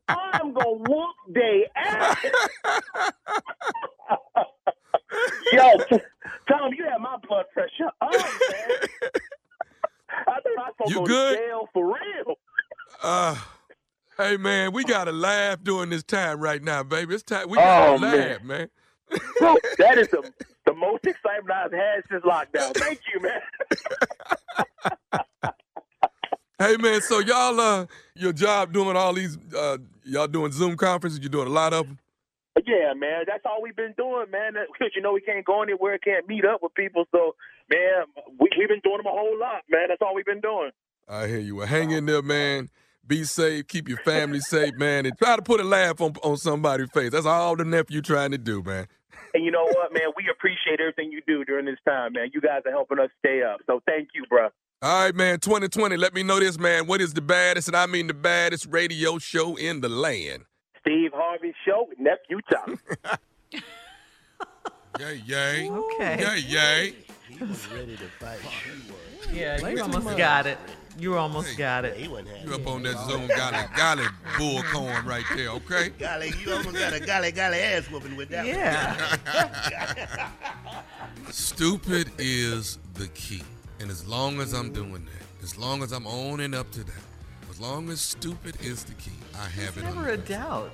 I'm gonna whoop they ass. Yo, Tom, you have my blood pressure up, man. I thought I was supposed You good? for real. Uh, hey man, we gotta laugh during this time right now, baby. It's time we Oh, gotta man. laugh, man. Bro, that is the, the most excitement I've had since lockdown. Thank you, man. Hey man, so y'all uh your job doing all these uh y'all doing Zoom conferences, you're doing a lot of them? Yeah, man, that's all we've been doing, man. Because you know we can't go anywhere, can't meet up with people. So, man, we, we've been doing them a whole lot, man. That's all we've been doing. I hear you. Well, hang in there, man. Be safe, keep your family safe, man, and try to put a laugh on on somebody's face. That's all the nephew trying to do, man. And you know what, man? We appreciate everything you do during this time, man. You guys are helping us stay up. So thank you, bro. All right, man. 2020. Let me know this, man. What is the baddest, and I mean the baddest radio show in the land? Steve Harvey Show with Nephew Tommy. Yay, yay. Okay. Yay, yay. He was ready to fight. Yeah, you almost got it. You almost got it. He You up on that Zoom golly golly bull corn right there, okay? Golly, you almost got a golly golly ass whooping with that. Yeah. Stupid is the key. And as long as I'm doing that, as long as I'm owning up to that, as long as stupid is the key, I have it Never a doubt.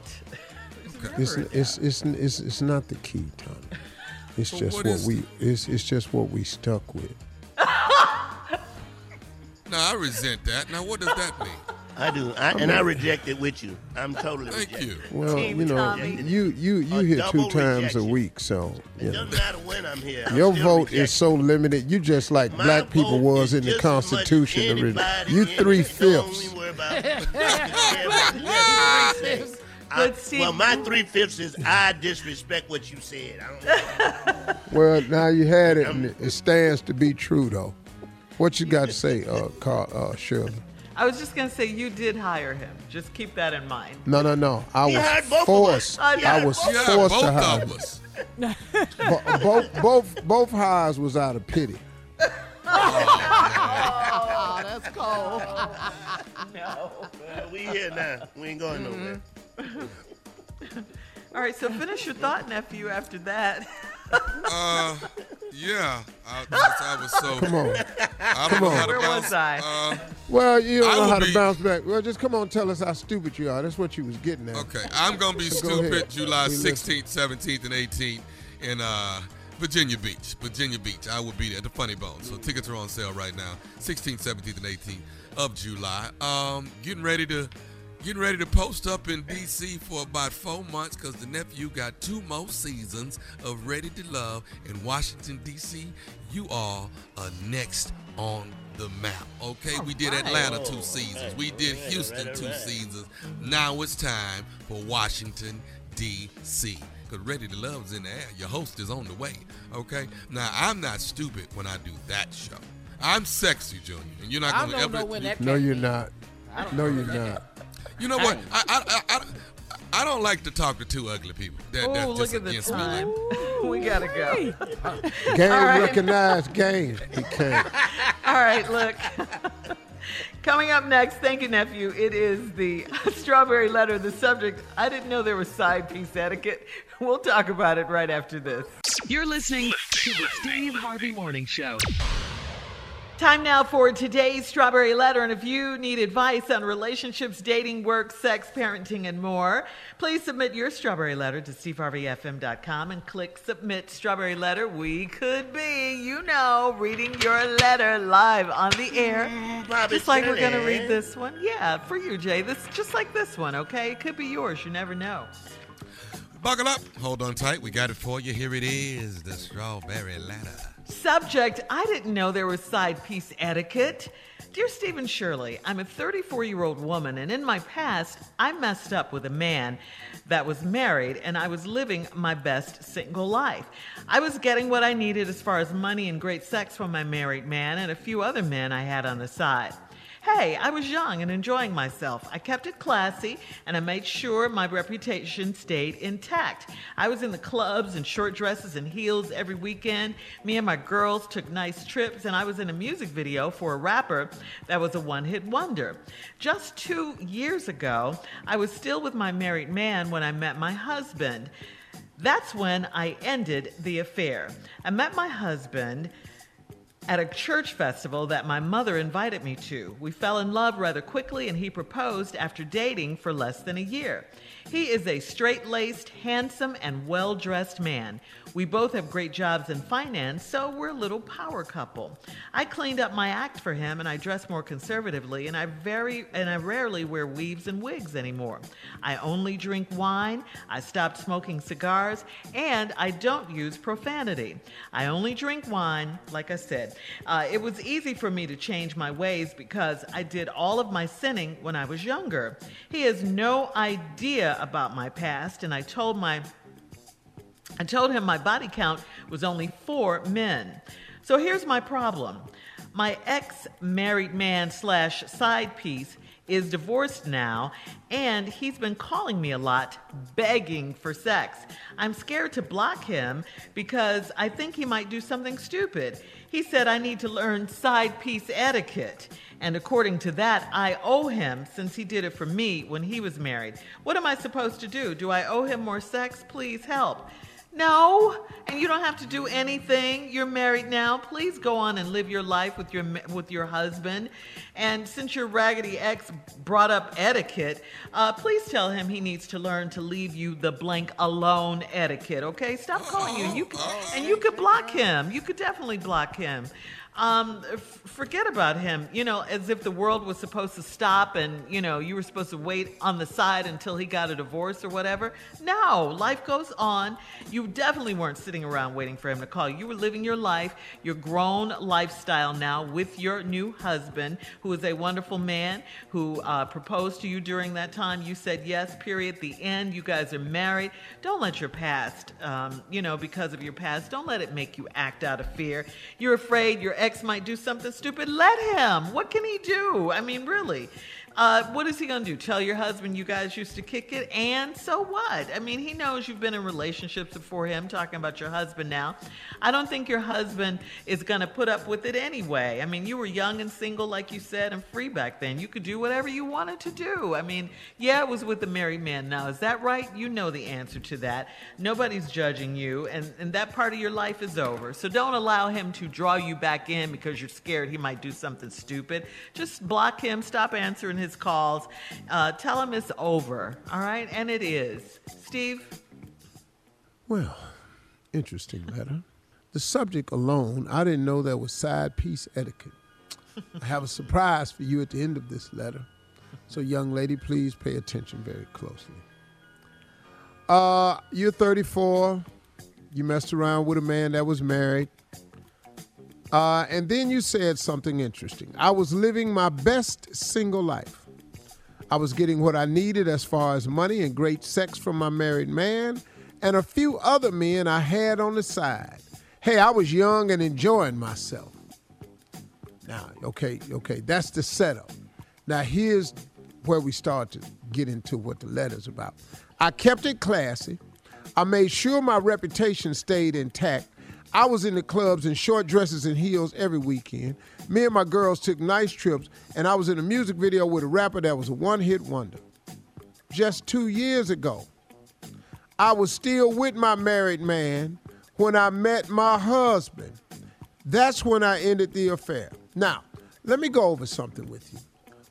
Okay. It's, it's, it's, it's, it's not the key, Tommy. It's So just what what, is we it's, it's just what we stuck with. Now I resent that. Now what does that mean? I do, I, and I reject it with you. I'm totally Thank rejecting you. Well, Team you know, Tommy. you you you A here two double times a rejection. week, so It you know. doesn't matter when I'm here. I'm Your still vote rejecting is so limited. You just like My black people vote was is in the just as much Constitution. as already. You in three it. Don't fifths. worry about it. Yeah, three fifths. I- But Steve- well, my three fifths is I disrespect what you said. I don't Well, now you had it, and it stands to be true, though. What you got to say, uh, Carl, uh, Shirley? I was just gonna say you did hire him. Just keep that in mind. No, no, no. I He hired was both of us. forced. I. I was Yeah, forced both to hire. of us. Bo- both, both, both hires was out of pity. Oh, that's cold. No. Well, we here now. We ain't going nowhere. Mm-hmm. All right, so finish your thought, nephew. After that, Uh, yeah. I, I was so. Come on. I don't Come know on. how to Where bounce. was I? Uh, Well, you don't I know will how to be- bounce back. Well, just come on, tell us how stupid you are. That's what you was getting at. okay, I'm gonna be So go stupid ahead. July 16th, 17th, and 18th in uh, Virginia Beach. Virginia Beach. I will be there at the Funny Bone. So tickets are on sale right now. 16th, 17th, and 18th of July. Um, getting ready to getting ready to post up in DC for about four months because the nephew got two more seasons of Ready to Love in Washington DC. You all are next on the map. Okay, we did Atlanta two oh, seasons. We did Houston two seasons. Now it's time for Washington DC. Because Ready to Love is in the air. Your host is on the way. Okay? Now, I'm not stupid when I do that show. I'm sexy, Junior. And you're not going to don't ever. know when that No, you're in. not. No, you're not. You know what? I, I, I, I, I don't like to talk to two ugly people. That, oh, that's look just at the against me. time. we gotta go. Game All right. recognized game. He can't. All right, look. Coming up next, thank you, nephew. It is the strawberry letter. The subject, I didn't know there was side piece etiquette. We'll talk about it right after this. You're listening to the Steve Harvey Morning Show. Time now for today's Strawberry Letter. And if you need advice on relationships, dating, work, sex, parenting, and more, please submit your Strawberry Letter to steveharveyfm.com and click Submit Strawberry Letter. We could be, you know, reading your letter live on the mm, air. Mm, Bobby just like we're going to read this one. Yeah, for you, Jay. This Just like this one, okay? It could be yours. You never know. Buckle up. Hold on tight. We got it for you. Here it is the strawberry ladder. Subject I didn't know there was side piece etiquette. Dear Stephen Shirley, I'm a 34 year old woman, and in my past, I messed up with a man that was married, and I was living my best single life. I was getting what I needed as far as money and great sex from my married man and a few other men I had on the side. Hey, I was young and enjoying myself. I kept it classy and I made sure my reputation stayed intact. I was in the clubs in short dresses and heels every weekend. Me and my girls took nice trips and I was in a music video for a rapper that was a one hit wonder. Just two years ago, I was still with my married man when I met my husband. That's when I ended the affair. I met my husband at a church festival that my mother invited me to. We fell in love rather quickly, and he proposed after dating for less than a year. He is a straight laced, handsome, and well dressed man. We both have great jobs in finance, so we're a little power couple. I cleaned up my act for him and I dress more conservatively and I very and I rarely wear weaves and wigs anymore. I only drink wine, I stopped smoking cigars, and I don't use profanity. I only drink wine, like I said. Uh, it was easy for me to change my ways because I did all of my sinning when I was younger. He has no idea about my past, and I told my I told him my body count was only four men. So here's my problem. My ex married man slash side piece is divorced now, and he's been calling me a lot, begging for sex. I'm scared to block him because I think he might do something stupid. He said I need to learn side piece etiquette, and according to that, I owe him since he did it for me when he was married. What am I supposed to do? Do I owe him more sex? Please help. No, and you don't have to do anything. You're married now. Please go on and live your life with your with your husband. And since your raggedy ex brought up etiquette, uh, please tell him he needs to learn to leave you the blank alone etiquette. Okay, stop calling you. You can, and you could block him. You could definitely block him um, f- forget about him. You know, as if the world was supposed to stop and, you know, you were supposed to wait on the side until he got a divorce or whatever. No, life goes on. You definitely weren't sitting around waiting for him to call. You were living your life, your grown lifestyle now with your new husband, who is a wonderful man who uh, proposed to you during that time. You said yes, period. The end. You guys are married. Don't let your past, um, you know, because of your past, don't let it make you act out of fear. You're afraid your ex might do something stupid. Let him. What can he do? I mean, really. Uh, what is he going to do? Tell your husband you guys used to kick it? And so what? I mean, he knows you've been in relationships before him, talking about your husband now. I don't think your husband is going to put up with it anyway. I mean, you were young and single, like you said, and free back then. You could do whatever you wanted to do. I mean, yeah, it was with a married man. Now, is that right? You know the answer to that. Nobody's judging you, and, and that part of your life is over. So don't allow him to draw you back in because you're scared he might do something stupid. Just block him, stop answering his calls. Uh, tell him it's over, all right? And it is. Steve? Well, interesting letter. The subject alone, I didn't know there was side piece etiquette. I have a surprise for you at the end of this letter. So, young lady, please pay attention very closely. Uh, you're 34. You messed around with a man that was married. Uh, and then you said something interesting. I was living my best single life. I was getting what I needed as far as money and great sex from my married man and a few other men I had on the side. Hey, I was young and enjoying myself. Now, okay, okay, that's the setup. Now, here's where we start to get into what the letter's about. I kept it classy. I made sure my reputation stayed intact. I was in the clubs in short dresses and heels every weekend. Me and my girls took nice trips, and I was in a music video with a rapper that was a one hit wonder. Just two years ago, I was still with my married man when I met my husband. That's when I ended the affair. Now, let me go over something with you.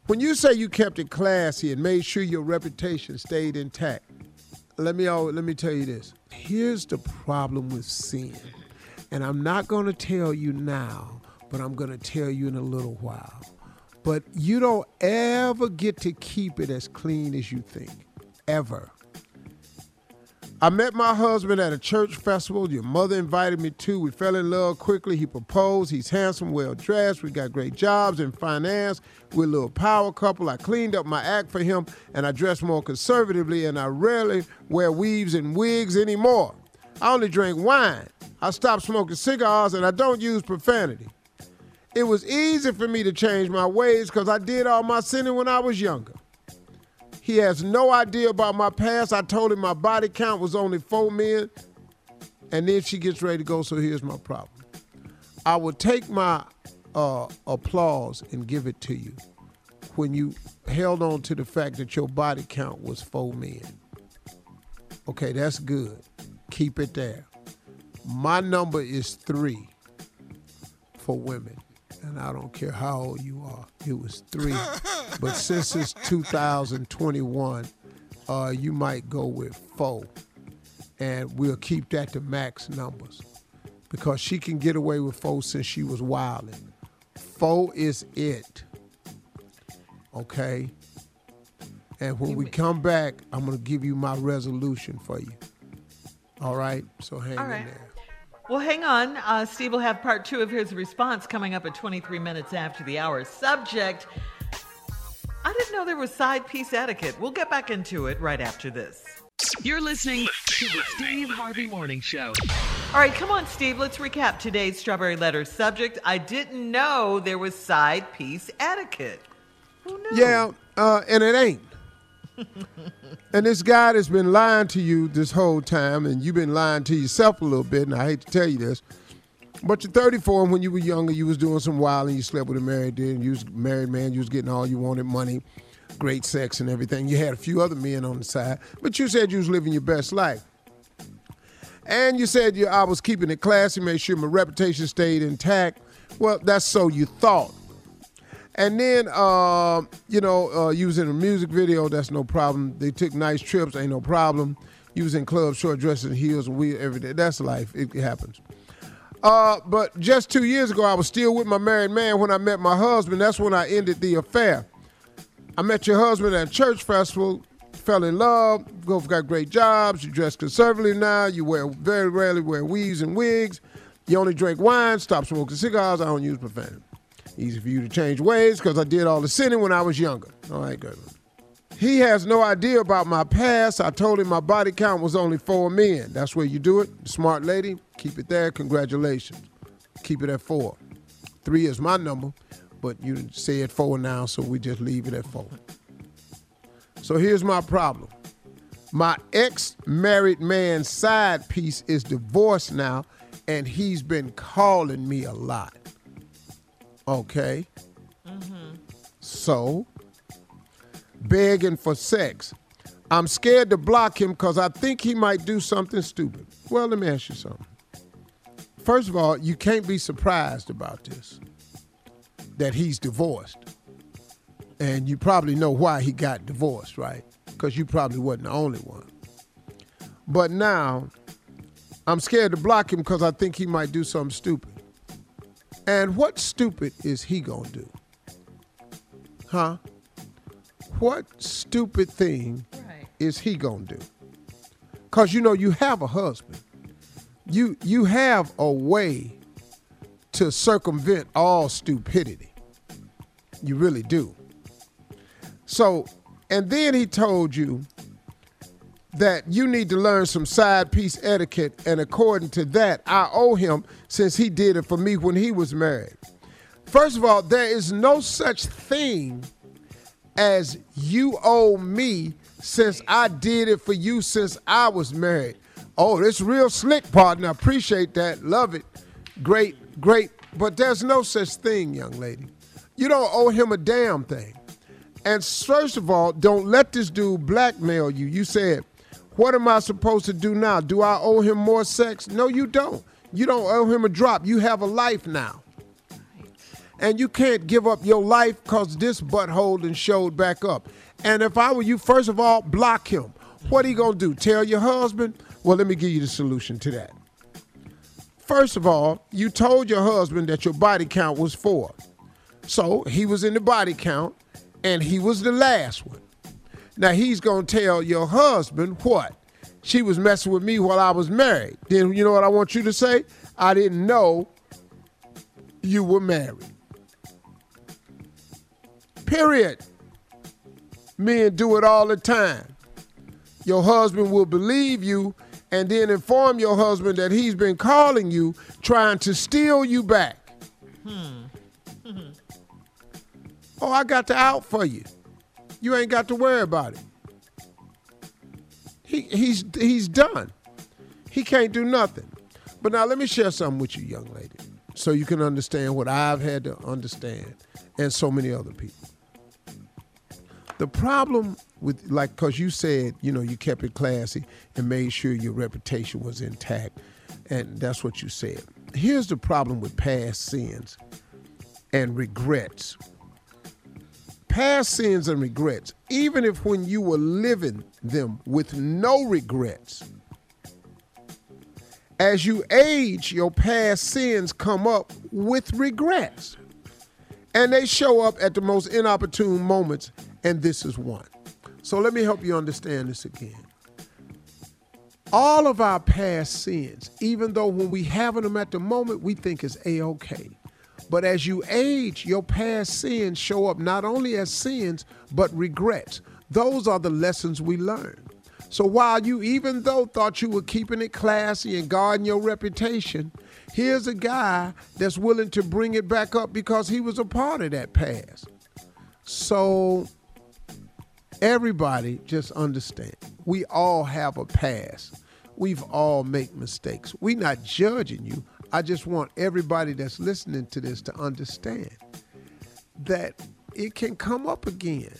When you say you kept it classy and made sure your reputation stayed intact, let me let me tell you this. Here's the problem with sin. And I'm not going to tell you now, but I'm going to tell you in a little while. But you don't ever get to keep it as clean as you think. Ever. I met my husband at a church festival. Your mother invited me to. We fell in love quickly. He proposed. He's handsome, well dressed. We got great jobs in finance. We're a little power couple. I cleaned up my act for him and I dress more conservatively and I rarely wear weaves and wigs anymore. I only drink wine. I stopped smoking cigars and I don't use profanity. It was easy for me to change my ways because I did all my sinning when I was younger. He has no idea about my past. I told him my body count was only four men. And then she gets ready to go, so here's my problem. I will take my uh, applause and give it to you when you held on to the fact that your body count was four men. Okay, that's good. Keep it there. My number is three for women and I don't care how old you are. It was three. but since it's 2021, uh, you might go with four. And we'll keep that to max numbers. Because she can get away with four since she was wilding. Four is it. Okay? And when we come back, I'm going to give you my resolution for you. All right? So hang All in right. there. Well, hang on. Uh, Steve will have part two of his response coming up at 23 minutes after the hour. Subject I didn't know there was side piece etiquette. We'll get back into it right after this. You're listening to the Steve Harvey Morning Show. All right, come on, Steve. Let's recap today's Strawberry Letter subject. I didn't know there was side piece etiquette. Who knew? Yeah, uh, and it ain't. And this guy that's been lying to you this whole time, and you've been lying to yourself a little bit, and I hate to tell you this, but you're 34, and when you were younger, you was doing some wild, and you slept with a married dude, and you was married man, you was getting all you wanted, money, great sex, and everything. You had a few other men on the side, but you said you was living your best life. And you said you, I was keeping it classy, made sure my reputation stayed intact. Well, that's so you thought. And then, uh, you know, uh, in a music video, that's no problem. They took nice trips, ain't no problem. In clubs, short dresses and heels and weird every day. That's life. It, happens. Uh, but just two years ago, I was still with my married man when I met my husband. That's when I ended the affair. I met your husband at church festival, fell in love, both got great jobs, you dress conservatively now, you wear very rarely wear weaves and wigs, you only drink wine, stop smoking cigars, I don't use profanity. Easy for you to change ways because I did all the sinning when I was younger. All right, good. He has no idea about my past. I told him my body count was only four men. That's where you do it. Smart lady, keep it there. Congratulations. Keep it at four. Three is my number, but you at four now, so we just leave it at four. So here's my problem. My ex married man's side piece is divorced now, and he's been calling me a lot. Okay. Mm-hmm. So, begging for sex. I'm scared to block him because I think he might do something stupid. Well, let me ask you something. First of all, you can't be surprised about this that he's divorced. And you probably know why he got divorced, right? Because you probably wasn't the only one. But now, I'm scared to block him because I think he might do something stupid. And what stupid is he gonna do? Huh? What stupid thing is he gonna do? Cause you know you have a husband. You you have a way to circumvent all stupidity. You really do. So, and then he told you that you need to learn some side piece etiquette, and according to that, I owe him since he did it for me when he was married. First of all, there is no such thing as you owe me since I did it for you since I was married. Oh, this real slick, partner. Appreciate that. Love it. Great, great. But there's no such thing, young lady. You don't owe him a damn thing. And first of all, don't let this dude blackmail you. You said, what am I supposed to do now? Do I owe him more sex? No, you don't. You don't owe him a drop. You have a life now. And you can't give up your life because this butthole and showed back up. And if I were you, first of all, block him. What are you going to do? Tell your husband? Well, let me give you the solution to that. First of all, you told your husband that your body count was four. So he was in the body count and he was the last one. Now he's going to tell your husband what? she was messing with me while I was married. Then you know what I want you to say? I didn't know you were married. Period. Men do it all the time. Your husband will believe you and then inform your husband that he's been calling you, trying to steal you back. Hmm. Oh, I got the out for you. You ain't got to worry about it. He, he's he's done. He can't do nothing. But now let me share something with you, young lady, so you can understand what I've had to understand, and so many other people. The problem with like, cause you said, you know, you kept it classy and made sure your reputation was intact, and that's what you said. Here's the problem with past sins and regrets. Past sins and regrets, even if when you were living them with no regrets, as you age, your past sins come up with regrets. And they show up at the most inopportune moments, and this is one. So let me help you understand this again. All of our past sins, even though when we have them at the moment, we think it's a-okay. But as you age, your past sins show up not only as sins, but regrets. Those are the lessons we learn. So while you, even though thought you were keeping it classy and guarding your reputation, here's a guy that's willing to bring it back up because he was a part of that past. So everybody just understand. We all have a past. We've all made mistakes. We're not judging you. I just want everybody that's listening to this to understand that it can come up again.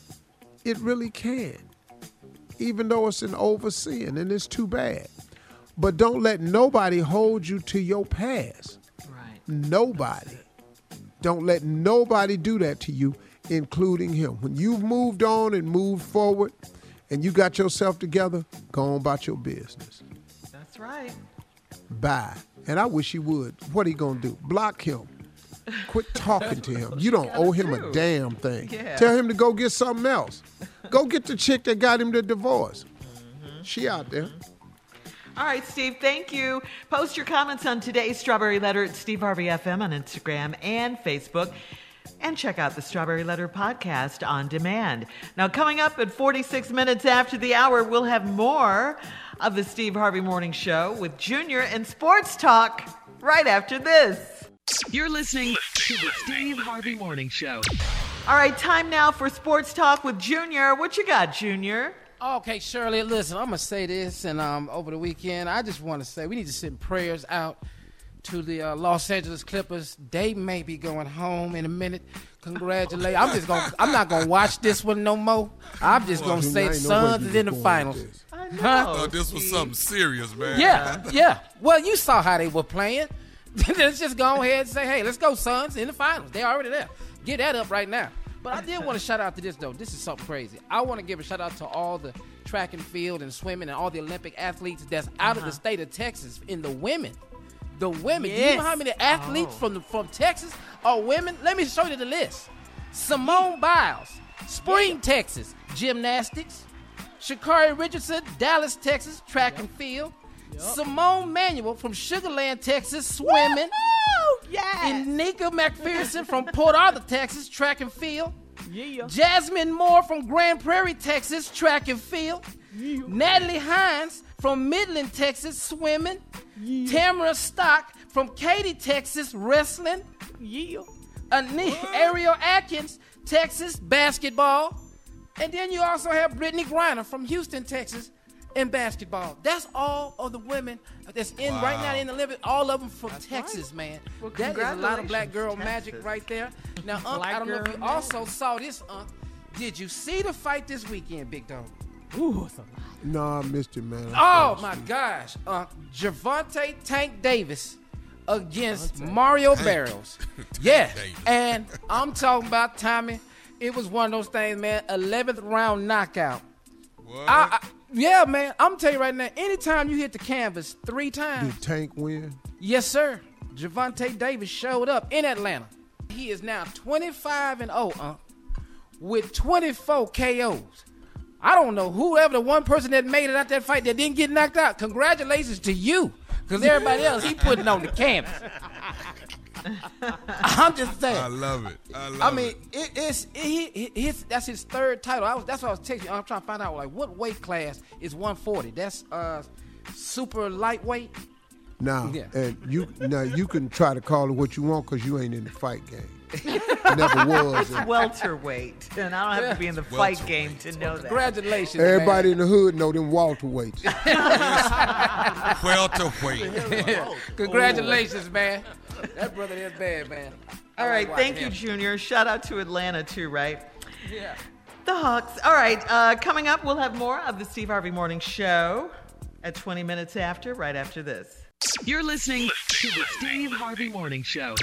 It really can. Even though it's an over sin and it's too bad. But don't let nobody hold you to your past. Right. Nobody. Don't let nobody do that to you, including him. When you've moved on and moved forward and you got yourself together, go on about your business. That's right. Bye. And I wish he would. What he gonna do? Block him. Quit talking to him. You don't owe him a damn thing. Yeah. Tell him to go get something else. Go get the chick that got him the divorce. Mm-hmm. She out there. Mm-hmm. All right, Steve, thank you. Post your comments on today's Strawberry Letter at Steve Harvey FM on Instagram and Facebook. And check out the Strawberry Letter podcast on demand. Now, coming up at 46 minutes after the hour, we'll have more of the Steve Harvey Morning Show with Junior and Sports Talk right after this. You're listening to the Steve Harvey Morning Show. All right, time now for Sports Talk with Junior. What you got, Junior? Okay, Shirley, listen, I'm gonna say this, and um, over the weekend, I just want to say we need to send prayers out to the uh, Los Angeles Clippers. They may be going home in a minute. Congratulations! I'm just gonna, I'm not gonna watch this one no more. I'm just gonna say the Suns is in the finals. I thought this was something serious, man. Yeah, yeah. Well, you saw how they were playing. let's just go ahead and say, hey, let's go, Suns, in the finals. They're already there. Get that up right now. But I did want to shout out to this though. This is something crazy. I want to give a shout out to all the track and field and swimming and all the Olympic athletes that's out of the Uh-huh. state of Texas in the women. The women. Do you Yes. know how many athletes Oh. from the, from Texas are women? Let me show you the list. Simone Biles, Spring, Texas, gymnastics. Sha'Carri Richardson, Dallas, Texas, track and field. Simone Manuel from Sugarland, Texas, swimming. Yes. And Nika McPherson from Port Arthur, Texas, track and field. Yeah. Jasmine Moore from Grand Prairie, Texas, track and field. Natalie Hinds from Midland, Texas, swimming. Tamara Stock from Katy, Texas, wrestling. Yeah. Ani- Ariel Atkins, Texas, basketball. And then you also have Brittney Griner from Houston, Texas, in basketball. That's all of the women that's in right now in the Olympics. All of them from Texas, man. Well, that is a lot of black girl Texas. magic right there. Now, Unc, I don't know if you magic. also saw this, Unc. Did you see the fight this weekend, Big Dog? Ooh, it's a No, I missed it, man. Oh my gosh, uh, Gervonta Tank Davis against Mario Barrios. yeah, and I'm talking about Tommy. It was one of those things, man. 11th round knockout. I, I, yeah, man. I'm telling you right now. Anytime you hit the canvas three times, Did Tank win? yes, sir. Gervonta Davis showed up in Atlanta. He is now 25 and 0, uh, with 24 KOs. I don't know whoever the one person that made it out that fight that didn't get knocked out. Congratulations to you, because everybody else he putting on the canvas. I'm just saying. I love it. I love I mean, it. it, it's it, his, that's his third title. I was, that's what I was texting. I'm trying to find out like what weight class is 140. That's uh super lightweight. Now, Yeah. and you now you can try to call it what you want because you ain't in the fight game. Never was. It's welterweight, and I don't have to be in the fight game to know that. Congratulations, Everybody in the hood know them Walter weights. Welterweight. Congratulations, man. That brother is bad, man. All right, like right, watching thank you. Junior. Shout out to Atlanta too, right? Yeah. The Hawks. All right, uh, coming up, we'll have more of the Steve Harvey Morning Show at 20 minutes after, right after this. You're listening to the Steve Harvey Morning Show.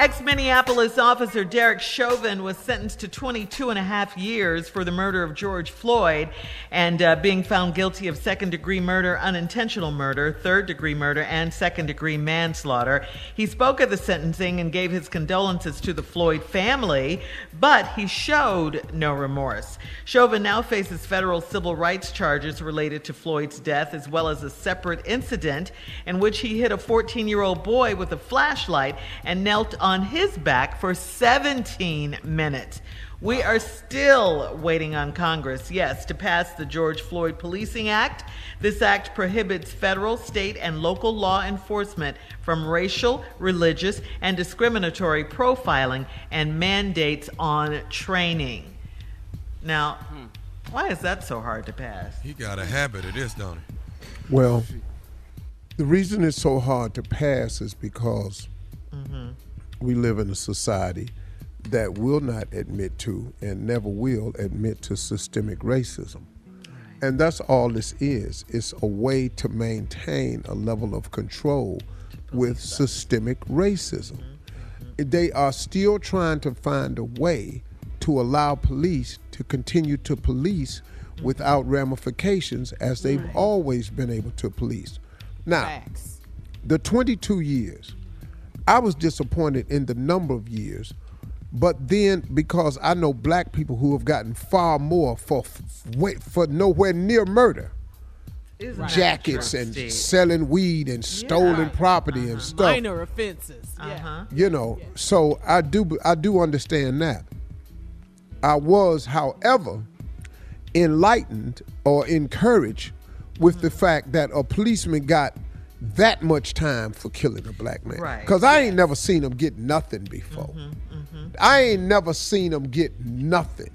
Ex Minneapolis officer Derek Chauvin was sentenced to 22 and a half years for the murder of George Floyd and uh, being found guilty of second degree murder, unintentional murder, third degree murder, and second degree manslaughter. He spoke at the sentencing and gave his condolences to the Floyd family, but he showed no remorse. Chauvin now faces federal civil rights charges related to Floyd's death, as well as a separate incident in which he hit a 14 year old boy with a flashlight and knelt on his back for 17 minutes. We are still waiting on Congress, yes, to pass the George Floyd Policing Act. This act prohibits federal, state, and local law enforcement from racial, religious, and discriminatory profiling and mandates on training. Now, why is that so hard to pass? He got a habit of this, don't he? Well, the reason it's so hard to pass is because mm-hmm. We live in a society that will not admit to and never will admit to systemic racism. And that's all this is. It's a way to maintain a level of control with systemic racism. Mm-hmm. They are still trying to find a way to allow police to continue to police without ramifications as they've always been able to police. Now, the 22 years, I was disappointed in the number of years, but then because I know black people who have gotten far more for for, for nowhere near murder, Isn't jackets and Steve? selling weed and stolen property and stuff. Minor offenses. Uh-huh. You know, so I do I do understand that. I was, however, enlightened or encouraged with the fact that a policeman got that much time for killing a black man. Right. Because mm-hmm, mm-hmm. I ain't never seen him get nothing before. I ain't never seen him get nothing.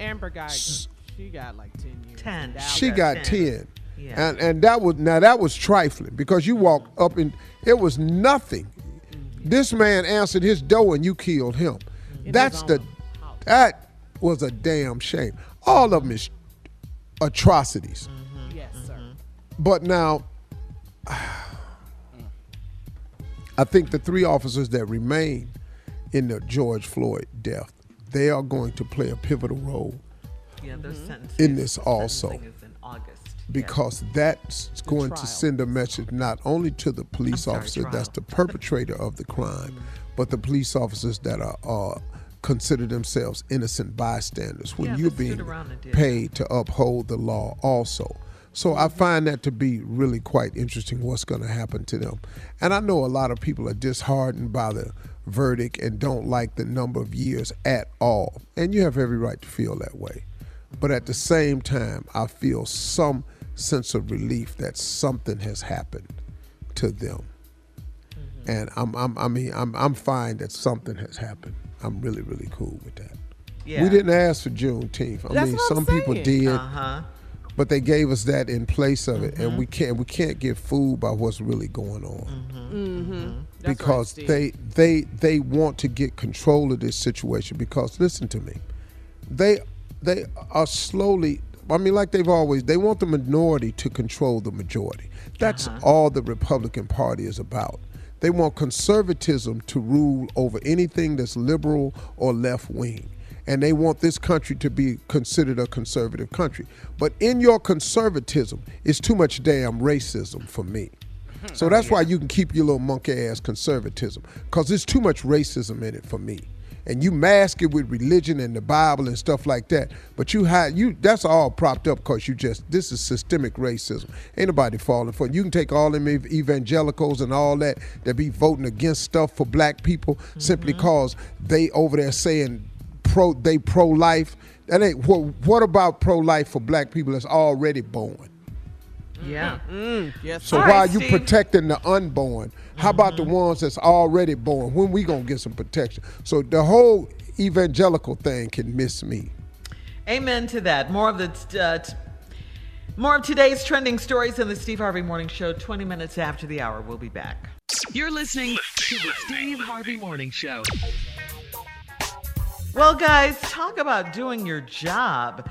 Amber Guyger. She got like 10 years. 10. Dallas. She got ten. Yeah. And and that was now that was trifling because you walked mm-hmm. up and it was nothing. This man answered his door and you killed him. In That's the house. that was a damn shame. All of them is atrocities. Yes, sir. But now I think the three officers that remain in the George Floyd death, they are going to play a pivotal role Yeah, in this also. in August. because that's going to send a message not only to the police sorry, officer trial. that's the perpetrator of the crime, but the police officers that are uh, consider themselves innocent bystanders when Yeah, you're being around and did paid to uphold the law also. So I find that to be really quite interesting what's going to happen to them. And I know a lot of people are disheartened by the verdict and don't like the number of years at all. And you have every right to feel that way. But at the same time, I feel some sense of relief that something has happened to them. And I'm, I'm, I mean, I'm, I'm fine that something has happened. I'm really, really cool with that. Yeah. We didn't ask for Juneteenth. I That's mean, some people did, Uh-huh. But they gave us that in place of it, Mm-hmm. and we can't we can't get fooled by what's really going on Mm-hmm. because they they they want to get control of this situation. Because listen to me, they they are slowly. I mean, like they've always, they want the minority to control the majority. That's all the Republican Party is about. They want conservatism to rule over anything that's liberal or left wing. And they want this country to be considered a conservative country. But in your conservatism, it's too much damn racism for me. So oh, that's why you can keep your little monkey ass conservatism, because there's too much racism in it for me. and you mask it with religion and the Bible and stuff like that. But you hide you that's all propped up because you just this is systemic racism. Ain't nobody falling for it. You can take all them evangelicals and all that that be voting against stuff for black people simply mm-hmm. cause they over there saying pro they pro life. That ain't what what about pro life for black people that's already born? Yeah. Mm, yes. So All why right, are you Steve. Mm-hmm. protecting the unborn? How about the ones that's already born? When we gonna get some protection? So the whole evangelical thing can miss me. Amen to that. More of the uh, t- more of today's trending stories in the Steve Harvey Morning Show. Twenty minutes after the hour, we'll be back. You're listening to the Steve Harvey Morning Show. Well, guys, talk about doing your job.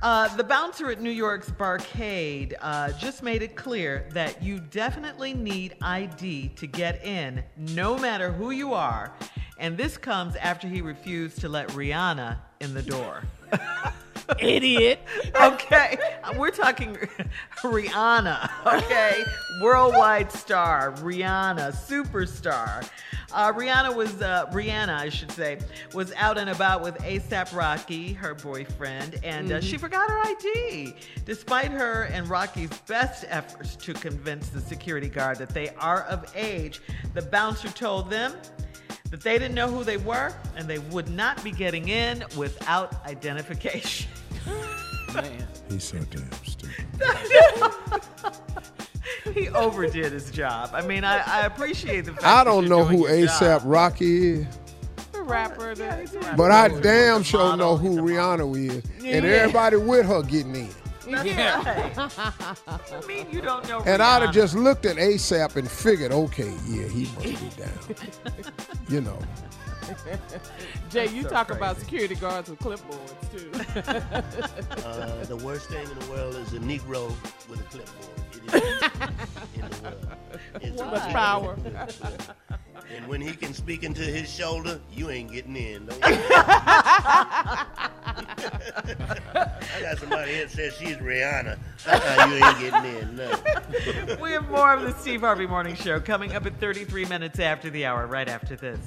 Uh, the bouncer at New York's Barcade uh, just made it clear that you definitely need ID to get in, no matter who you are. And this comes after he refused to let Rihanna in the door. Idiot. okay, we're talking Rihanna, okay? Worldwide star, Rihanna, superstar. Uh, Rihanna was, uh, Rihanna, I should say, was out and about with ASAP Rocky, her boyfriend, and uh, she forgot her ID. Despite her and Rocky's best efforts to convince the security guard that they are of age, the bouncer told them that they didn't know who they were and they would not be getting in without identification. Man. He's so damn stupid. he overdid his job. I mean, I, I appreciate the fact I don't you're know doing who ASAP. Rocky is, The rapper. The, the but I damn sure model, know who a Rihanna is, Yeah. and everybody with her getting in. That's Yeah. right. I mean, you don't know. And I'd have just looked at ASAP and figured, okay, yeah, he must be down. you know. Jay, you so talk about security guards with clipboards too. Uh, the worst thing in the world is a Negro with a clipboard. It is in the world. It's Too much power. With a clipboard. And when he can speak into his shoulder, you ain't getting in. Don't? I got somebody here that says she's Rihanna. Uh-uh, you ain't getting in. No. We have more of the Steve Harvey Morning Show coming up at 33 minutes after the hour, right after this.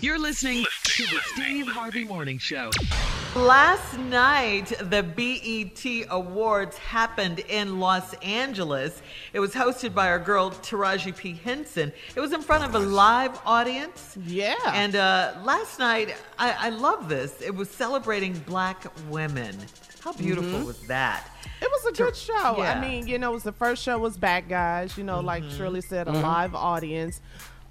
You're listening to the Steve Harvey Morning Show. Last night, the BET Awards happened in Los Angeles. It was hosted by our girl Taraji P. Henson. It was in front of a live audience. Yeah. And uh, last night, I, I love this. It was celebrating black women. How beautiful was that? It was a good show. Yeah. Mm-hmm. I mean, you know, it was the first show was Bad Guys, you know, like Shirley said, a live audience.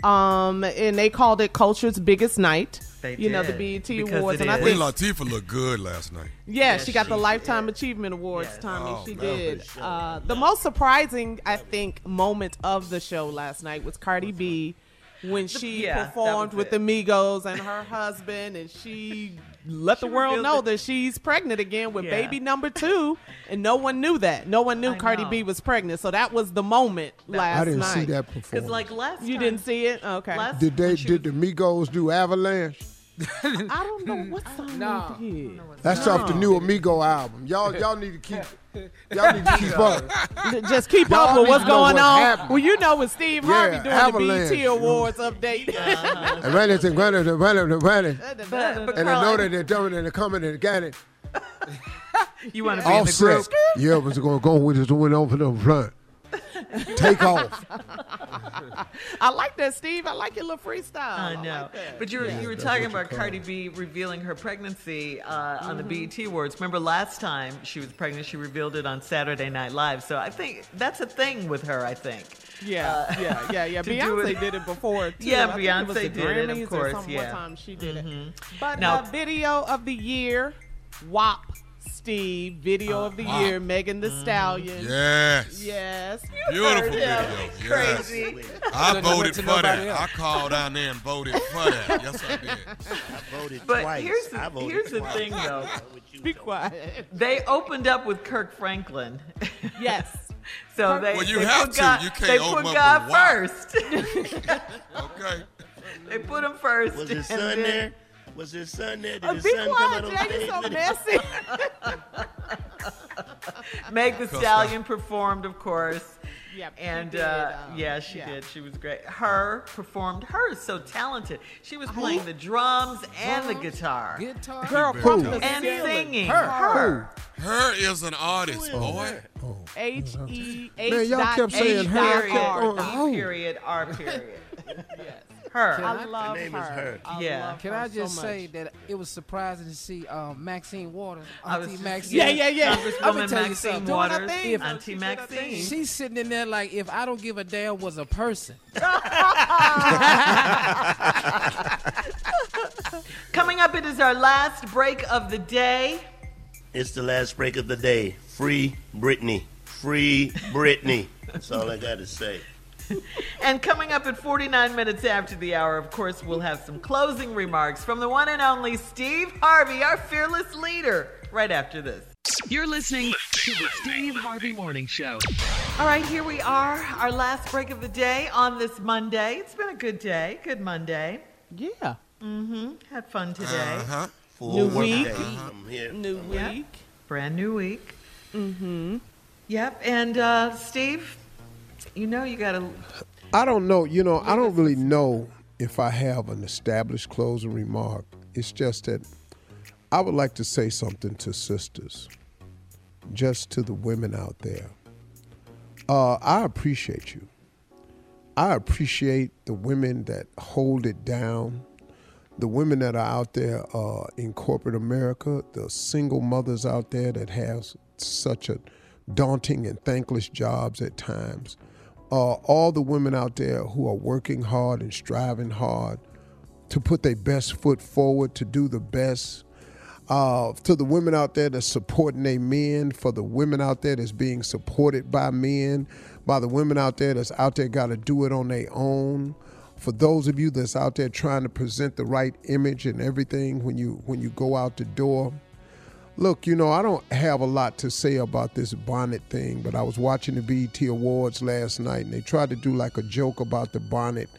Um, and they called it Culture's Biggest Night. They you know, the BET because Awards. it And I is. Queen think Latifah looked good last night. Yeah, Yes, she got the she Lifetime Achievement Awards, Yes. Tommy. Oh, she man. did. Sure. Uh, the most surprising, I think, moment of the show last night was Cardi B when she yeah, performed with it. the Migos and her husband, and she let She the world know it. that she's pregnant again with Yeah. baby number two, and no one knew that. No one knew I Cardi know. B was pregnant, so that was the moment last night. I didn't night. see that Because performance. like last You time- didn't see it? Okay. Last, did they did was- the Migos do Avalanche? I don't know what song No. they did. That's off the new Amigo album. Y'all y'all need to keep y'all need to keep up. Just keep Y'all up with what's going what's on. happening. Well, you know, with Steve Harvey Yeah, doing Avalanche, the you BT. Awards update. And run it and run it and run it and run it. But, but And I know that they're doing it and they're coming and got it. you want to be in the Offset. group. Yeah, was going to go with this one over the front. Take off. I like that, Steve. I like your little freestyle. I know, like but you were you were talking about call Cardi. B revealing her pregnancy uh, on the Mm-hmm. BET Awards. Remember last time she was pregnant, she revealed it on Saturday Night Live. So I think that's a thing with her. I think. Yeah, Uh, yeah, yeah, yeah. to Beyonce it- did it before too. Yeah, I think it was Beyonce the did it, of Grammys or course, yeah. One time she did it. Mhm. But Now- uh, video of the year, WAP Steve. Video of the WAP. year, ah. Megan Thee Stallion. Mm-hmm. Yes. Yes. Beautiful heard video. him. Yes. Crazy. I Couldn't voted to for nobody that. else. I called down there and voted for that. Yes, I did. I voted But twice. here's the- I voted here's the twice. thing, though. Be quiet. They opened up with Kirk Franklin. Yes. so they Well, you they have put to. God, You can't they open put up God with first. Okay. they put him first. Was his and son then- there? Was his son there? Did Uh, his be son come out Jay. stage? You so messy. Meg Thee Stallion performed, of course. Yeah, she and did, uh, um, yeah, she yeah. did. She was great. Her performed. Her is so talented. She was playing the drums and the guitar. Guitar. Girl Who? from the and ceiling. singing. Her. Her. Her is an artist, boy. H E H Man, y'all kept saying H her. Period. R Oh, dot. oh. E period. R period. Her. Can I love name is her. I Yeah. love Can her I just so say that it was surprising to see um, Maxine Waters, I was Auntie just- Maxine. Yeah, yeah, yeah. Let me Congresswoman tell you Maxine something. Doing Waters, thing, though. Auntie She did her Maxine. She's sitting in there like, if I don't give a damn, was a person. Coming up, it is our last break of the day. It's the last break of the day. Free Britney. Free Britney. That's all I got to say. And coming up at 49 minutes after the hour, of course, we'll have some closing remarks from the one and only Steve Harvey, our fearless leader, right after this. You're listening to the Steve Harvey Morning Show. All right, here we are, our last break of the day on this Monday. It's been a good day, good Monday. Yeah. Mm-hmm. Had fun today. Uh-huh. Full New week. day. I'm here. New Yep. week. Brand new week. Mm-hmm. Yep. And uh, Steve, you know you got to. I don't know. You know, I don't really know if I have an established closing remark. It's just that I would like to say something to sisters, just to the women out there. Uh, I appreciate you. I appreciate the women that hold it down, the women that are out there uh, in corporate America, the single mothers out there that have such a daunting and thankless jobs at times, uh, all the women out there who are working hard and striving hard to put their best foot forward, to do the best. Uh, to the women out there that's supporting their men, for the women out there that's being supported by men, by the women out there that's out there got to do it on their own. For those of you that's out there trying to present the right image and everything when you when you go out the door. Look, you know, I don't have a lot to say about this bonnet thing, but I was watching the BET Awards last night and they tried to do like a joke about the bonnet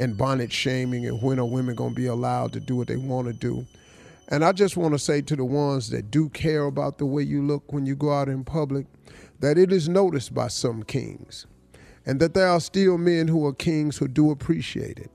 and bonnet shaming and when are women going to be allowed to do what they want to do. And I just want to say to the ones that do care about the way you look when you go out in public that it is noticed by some kings and that there are still men who are kings who do appreciate it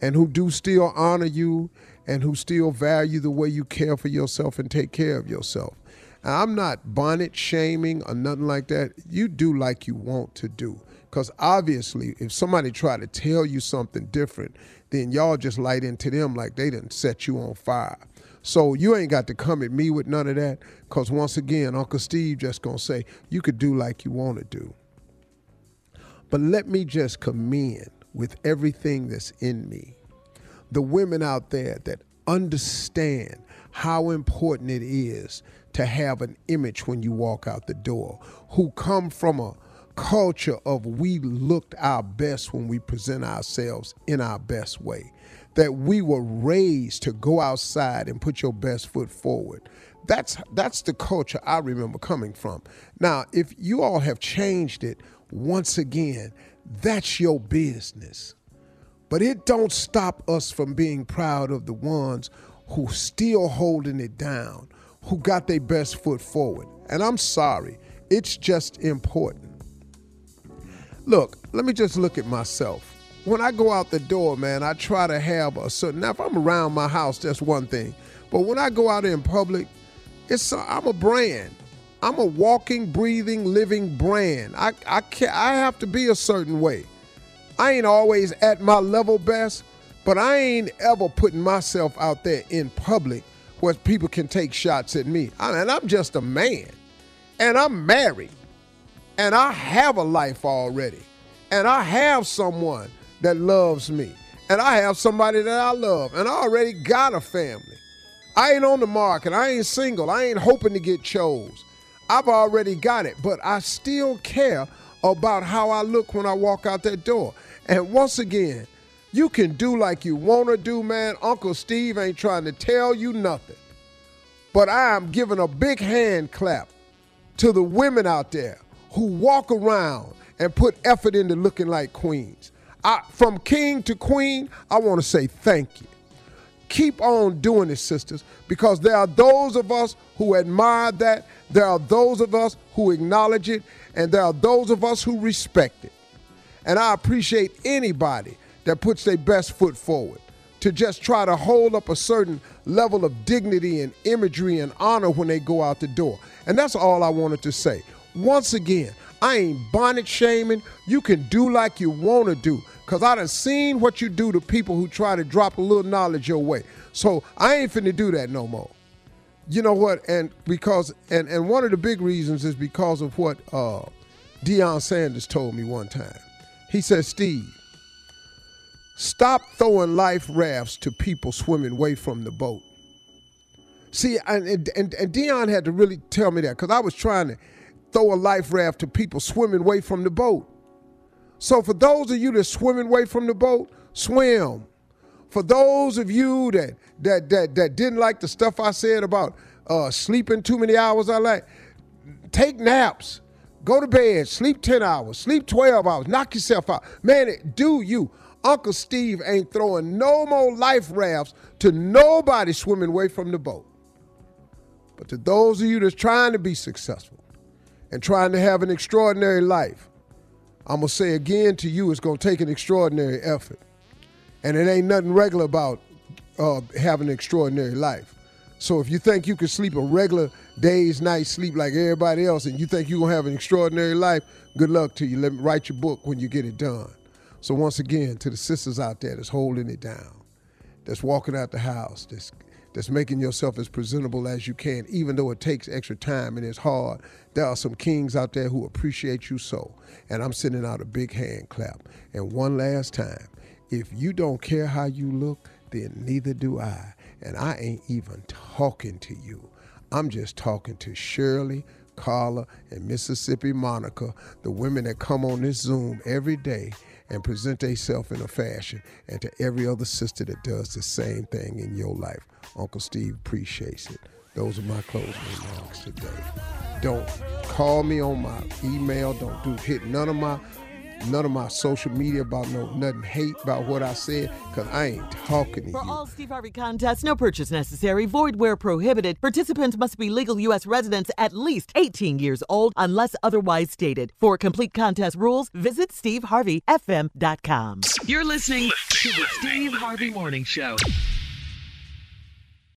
and who do still honor you and who still value the way you care for yourself and take care of yourself. I'm not bonnet shaming or nothing like that. You do like you want to do. Because obviously, if somebody try to tell you something different, then y'all just light into them like they didn't set you on fire. So you ain't got to come at me with none of that. Because once again, Uncle Steve just going to say, you could do like you want to do. But let me just commend with everything that's in me the women out there that understand how important it is to have an image when you walk out the door, who come from a culture of we looked our best when we present ourselves in our best way, that we were raised to go outside and put your best foot forward. That's that's the culture I remember coming from. Now, if you all have changed it, once again, that's your business. But it don't stop us from being proud of the ones who still holding it down, who got their best foot forward. And I'm sorry, it's just important. Look, let me just look at myself. When I go out the door, man, I try to have a certain. Now, if I'm around my house, that's one thing. But when I go out in public, it's I'm a brand. I'm a walking, breathing, living brand. I I can I have to be a certain way. I ain't always at my level best, but I ain't ever putting myself out there in public where people can take shots at me. I mean, I'm just a man, and I'm married, and I have a life already, and I have someone that loves me, and I have somebody that I love, and I already got a family. I ain't on the market. I ain't single. I ain't hoping to get chose. I've already got it, but I still care about how I look when I walk out that door. And once again, you can do like you want to do, man. Uncle Steve ain't trying to tell you nothing. But I am giving a big hand clap to the women out there who walk around and put effort into looking like queens. I, from king to queen, I want to say thank you. Keep on doing it, sisters, because there are those of us who admire that. There are those of us who acknowledge it, and there are those of us who respect it. And I appreciate anybody that puts their best foot forward to just try to hold up a certain level of dignity and imagery and honor when they go out the door. And that's all I wanted to say. Once again, I ain't bonnet shaming. You can do like you want to do. Because I done seen what you do to people who try to drop a little knowledge your way. So I ain't finna do that no more. You know what? And because and and one of the big reasons is because of what uh Deion Sanders told me one time. He said, Steve, stop throwing life rafts to people swimming away from the boat. See, and and, and Deion had to really tell me that because I was trying to throw a life raft to people swimming away from the boat. So for those of you that swimming away from the boat, swim. For those of you that that that that didn't like the stuff I said about uh, sleeping too many hours, I like take naps, go to bed, sleep ten hours, sleep twelve hours, knock yourself out. Man, it, do you? Uncle Steve ain't throwing no more life rafts to nobody swimming away from the boat. But to those of you that's trying to be successful and trying to have an extraordinary life, I'm gonna say again to you, it's gonna take an extraordinary effort. And it ain't nothing regular about uh, having an extraordinary life. So if you think you can sleep a regular day's night sleep like everybody else, and you think you're gonna have an extraordinary life, good luck to you. Let me write your book when you get it done. So once again, to the sisters out there that's holding it down, that's walking out the house, that's that's making yourself as presentable as you can, even though it takes extra time and it's hard. There are some kings out there who appreciate you so. And I'm sending out a big hand clap. And one last time, if you don't care how you look, then neither do I. And I ain't even talking to you. I'm just talking to Shirley, Carla, and Mississippi Monica, the women that come on this Zoom every day and present themselves in a fashion, and to every other sister that does the same thing in your life. Uncle Steve appreciates it. Those are my closing remarks today. Don't call me on my email. Don't do hit none of my none of my social media about no nothing hate about what I said because I ain't talking to For you. all Steve Harvey contests, no purchase necessary, void where prohibited. Participants must be legal U.S. residents at least 18 years old unless otherwise stated. For complete contest rules, visit SteveHarveyFM.com. You're listening to the Steve Harvey Morning Show.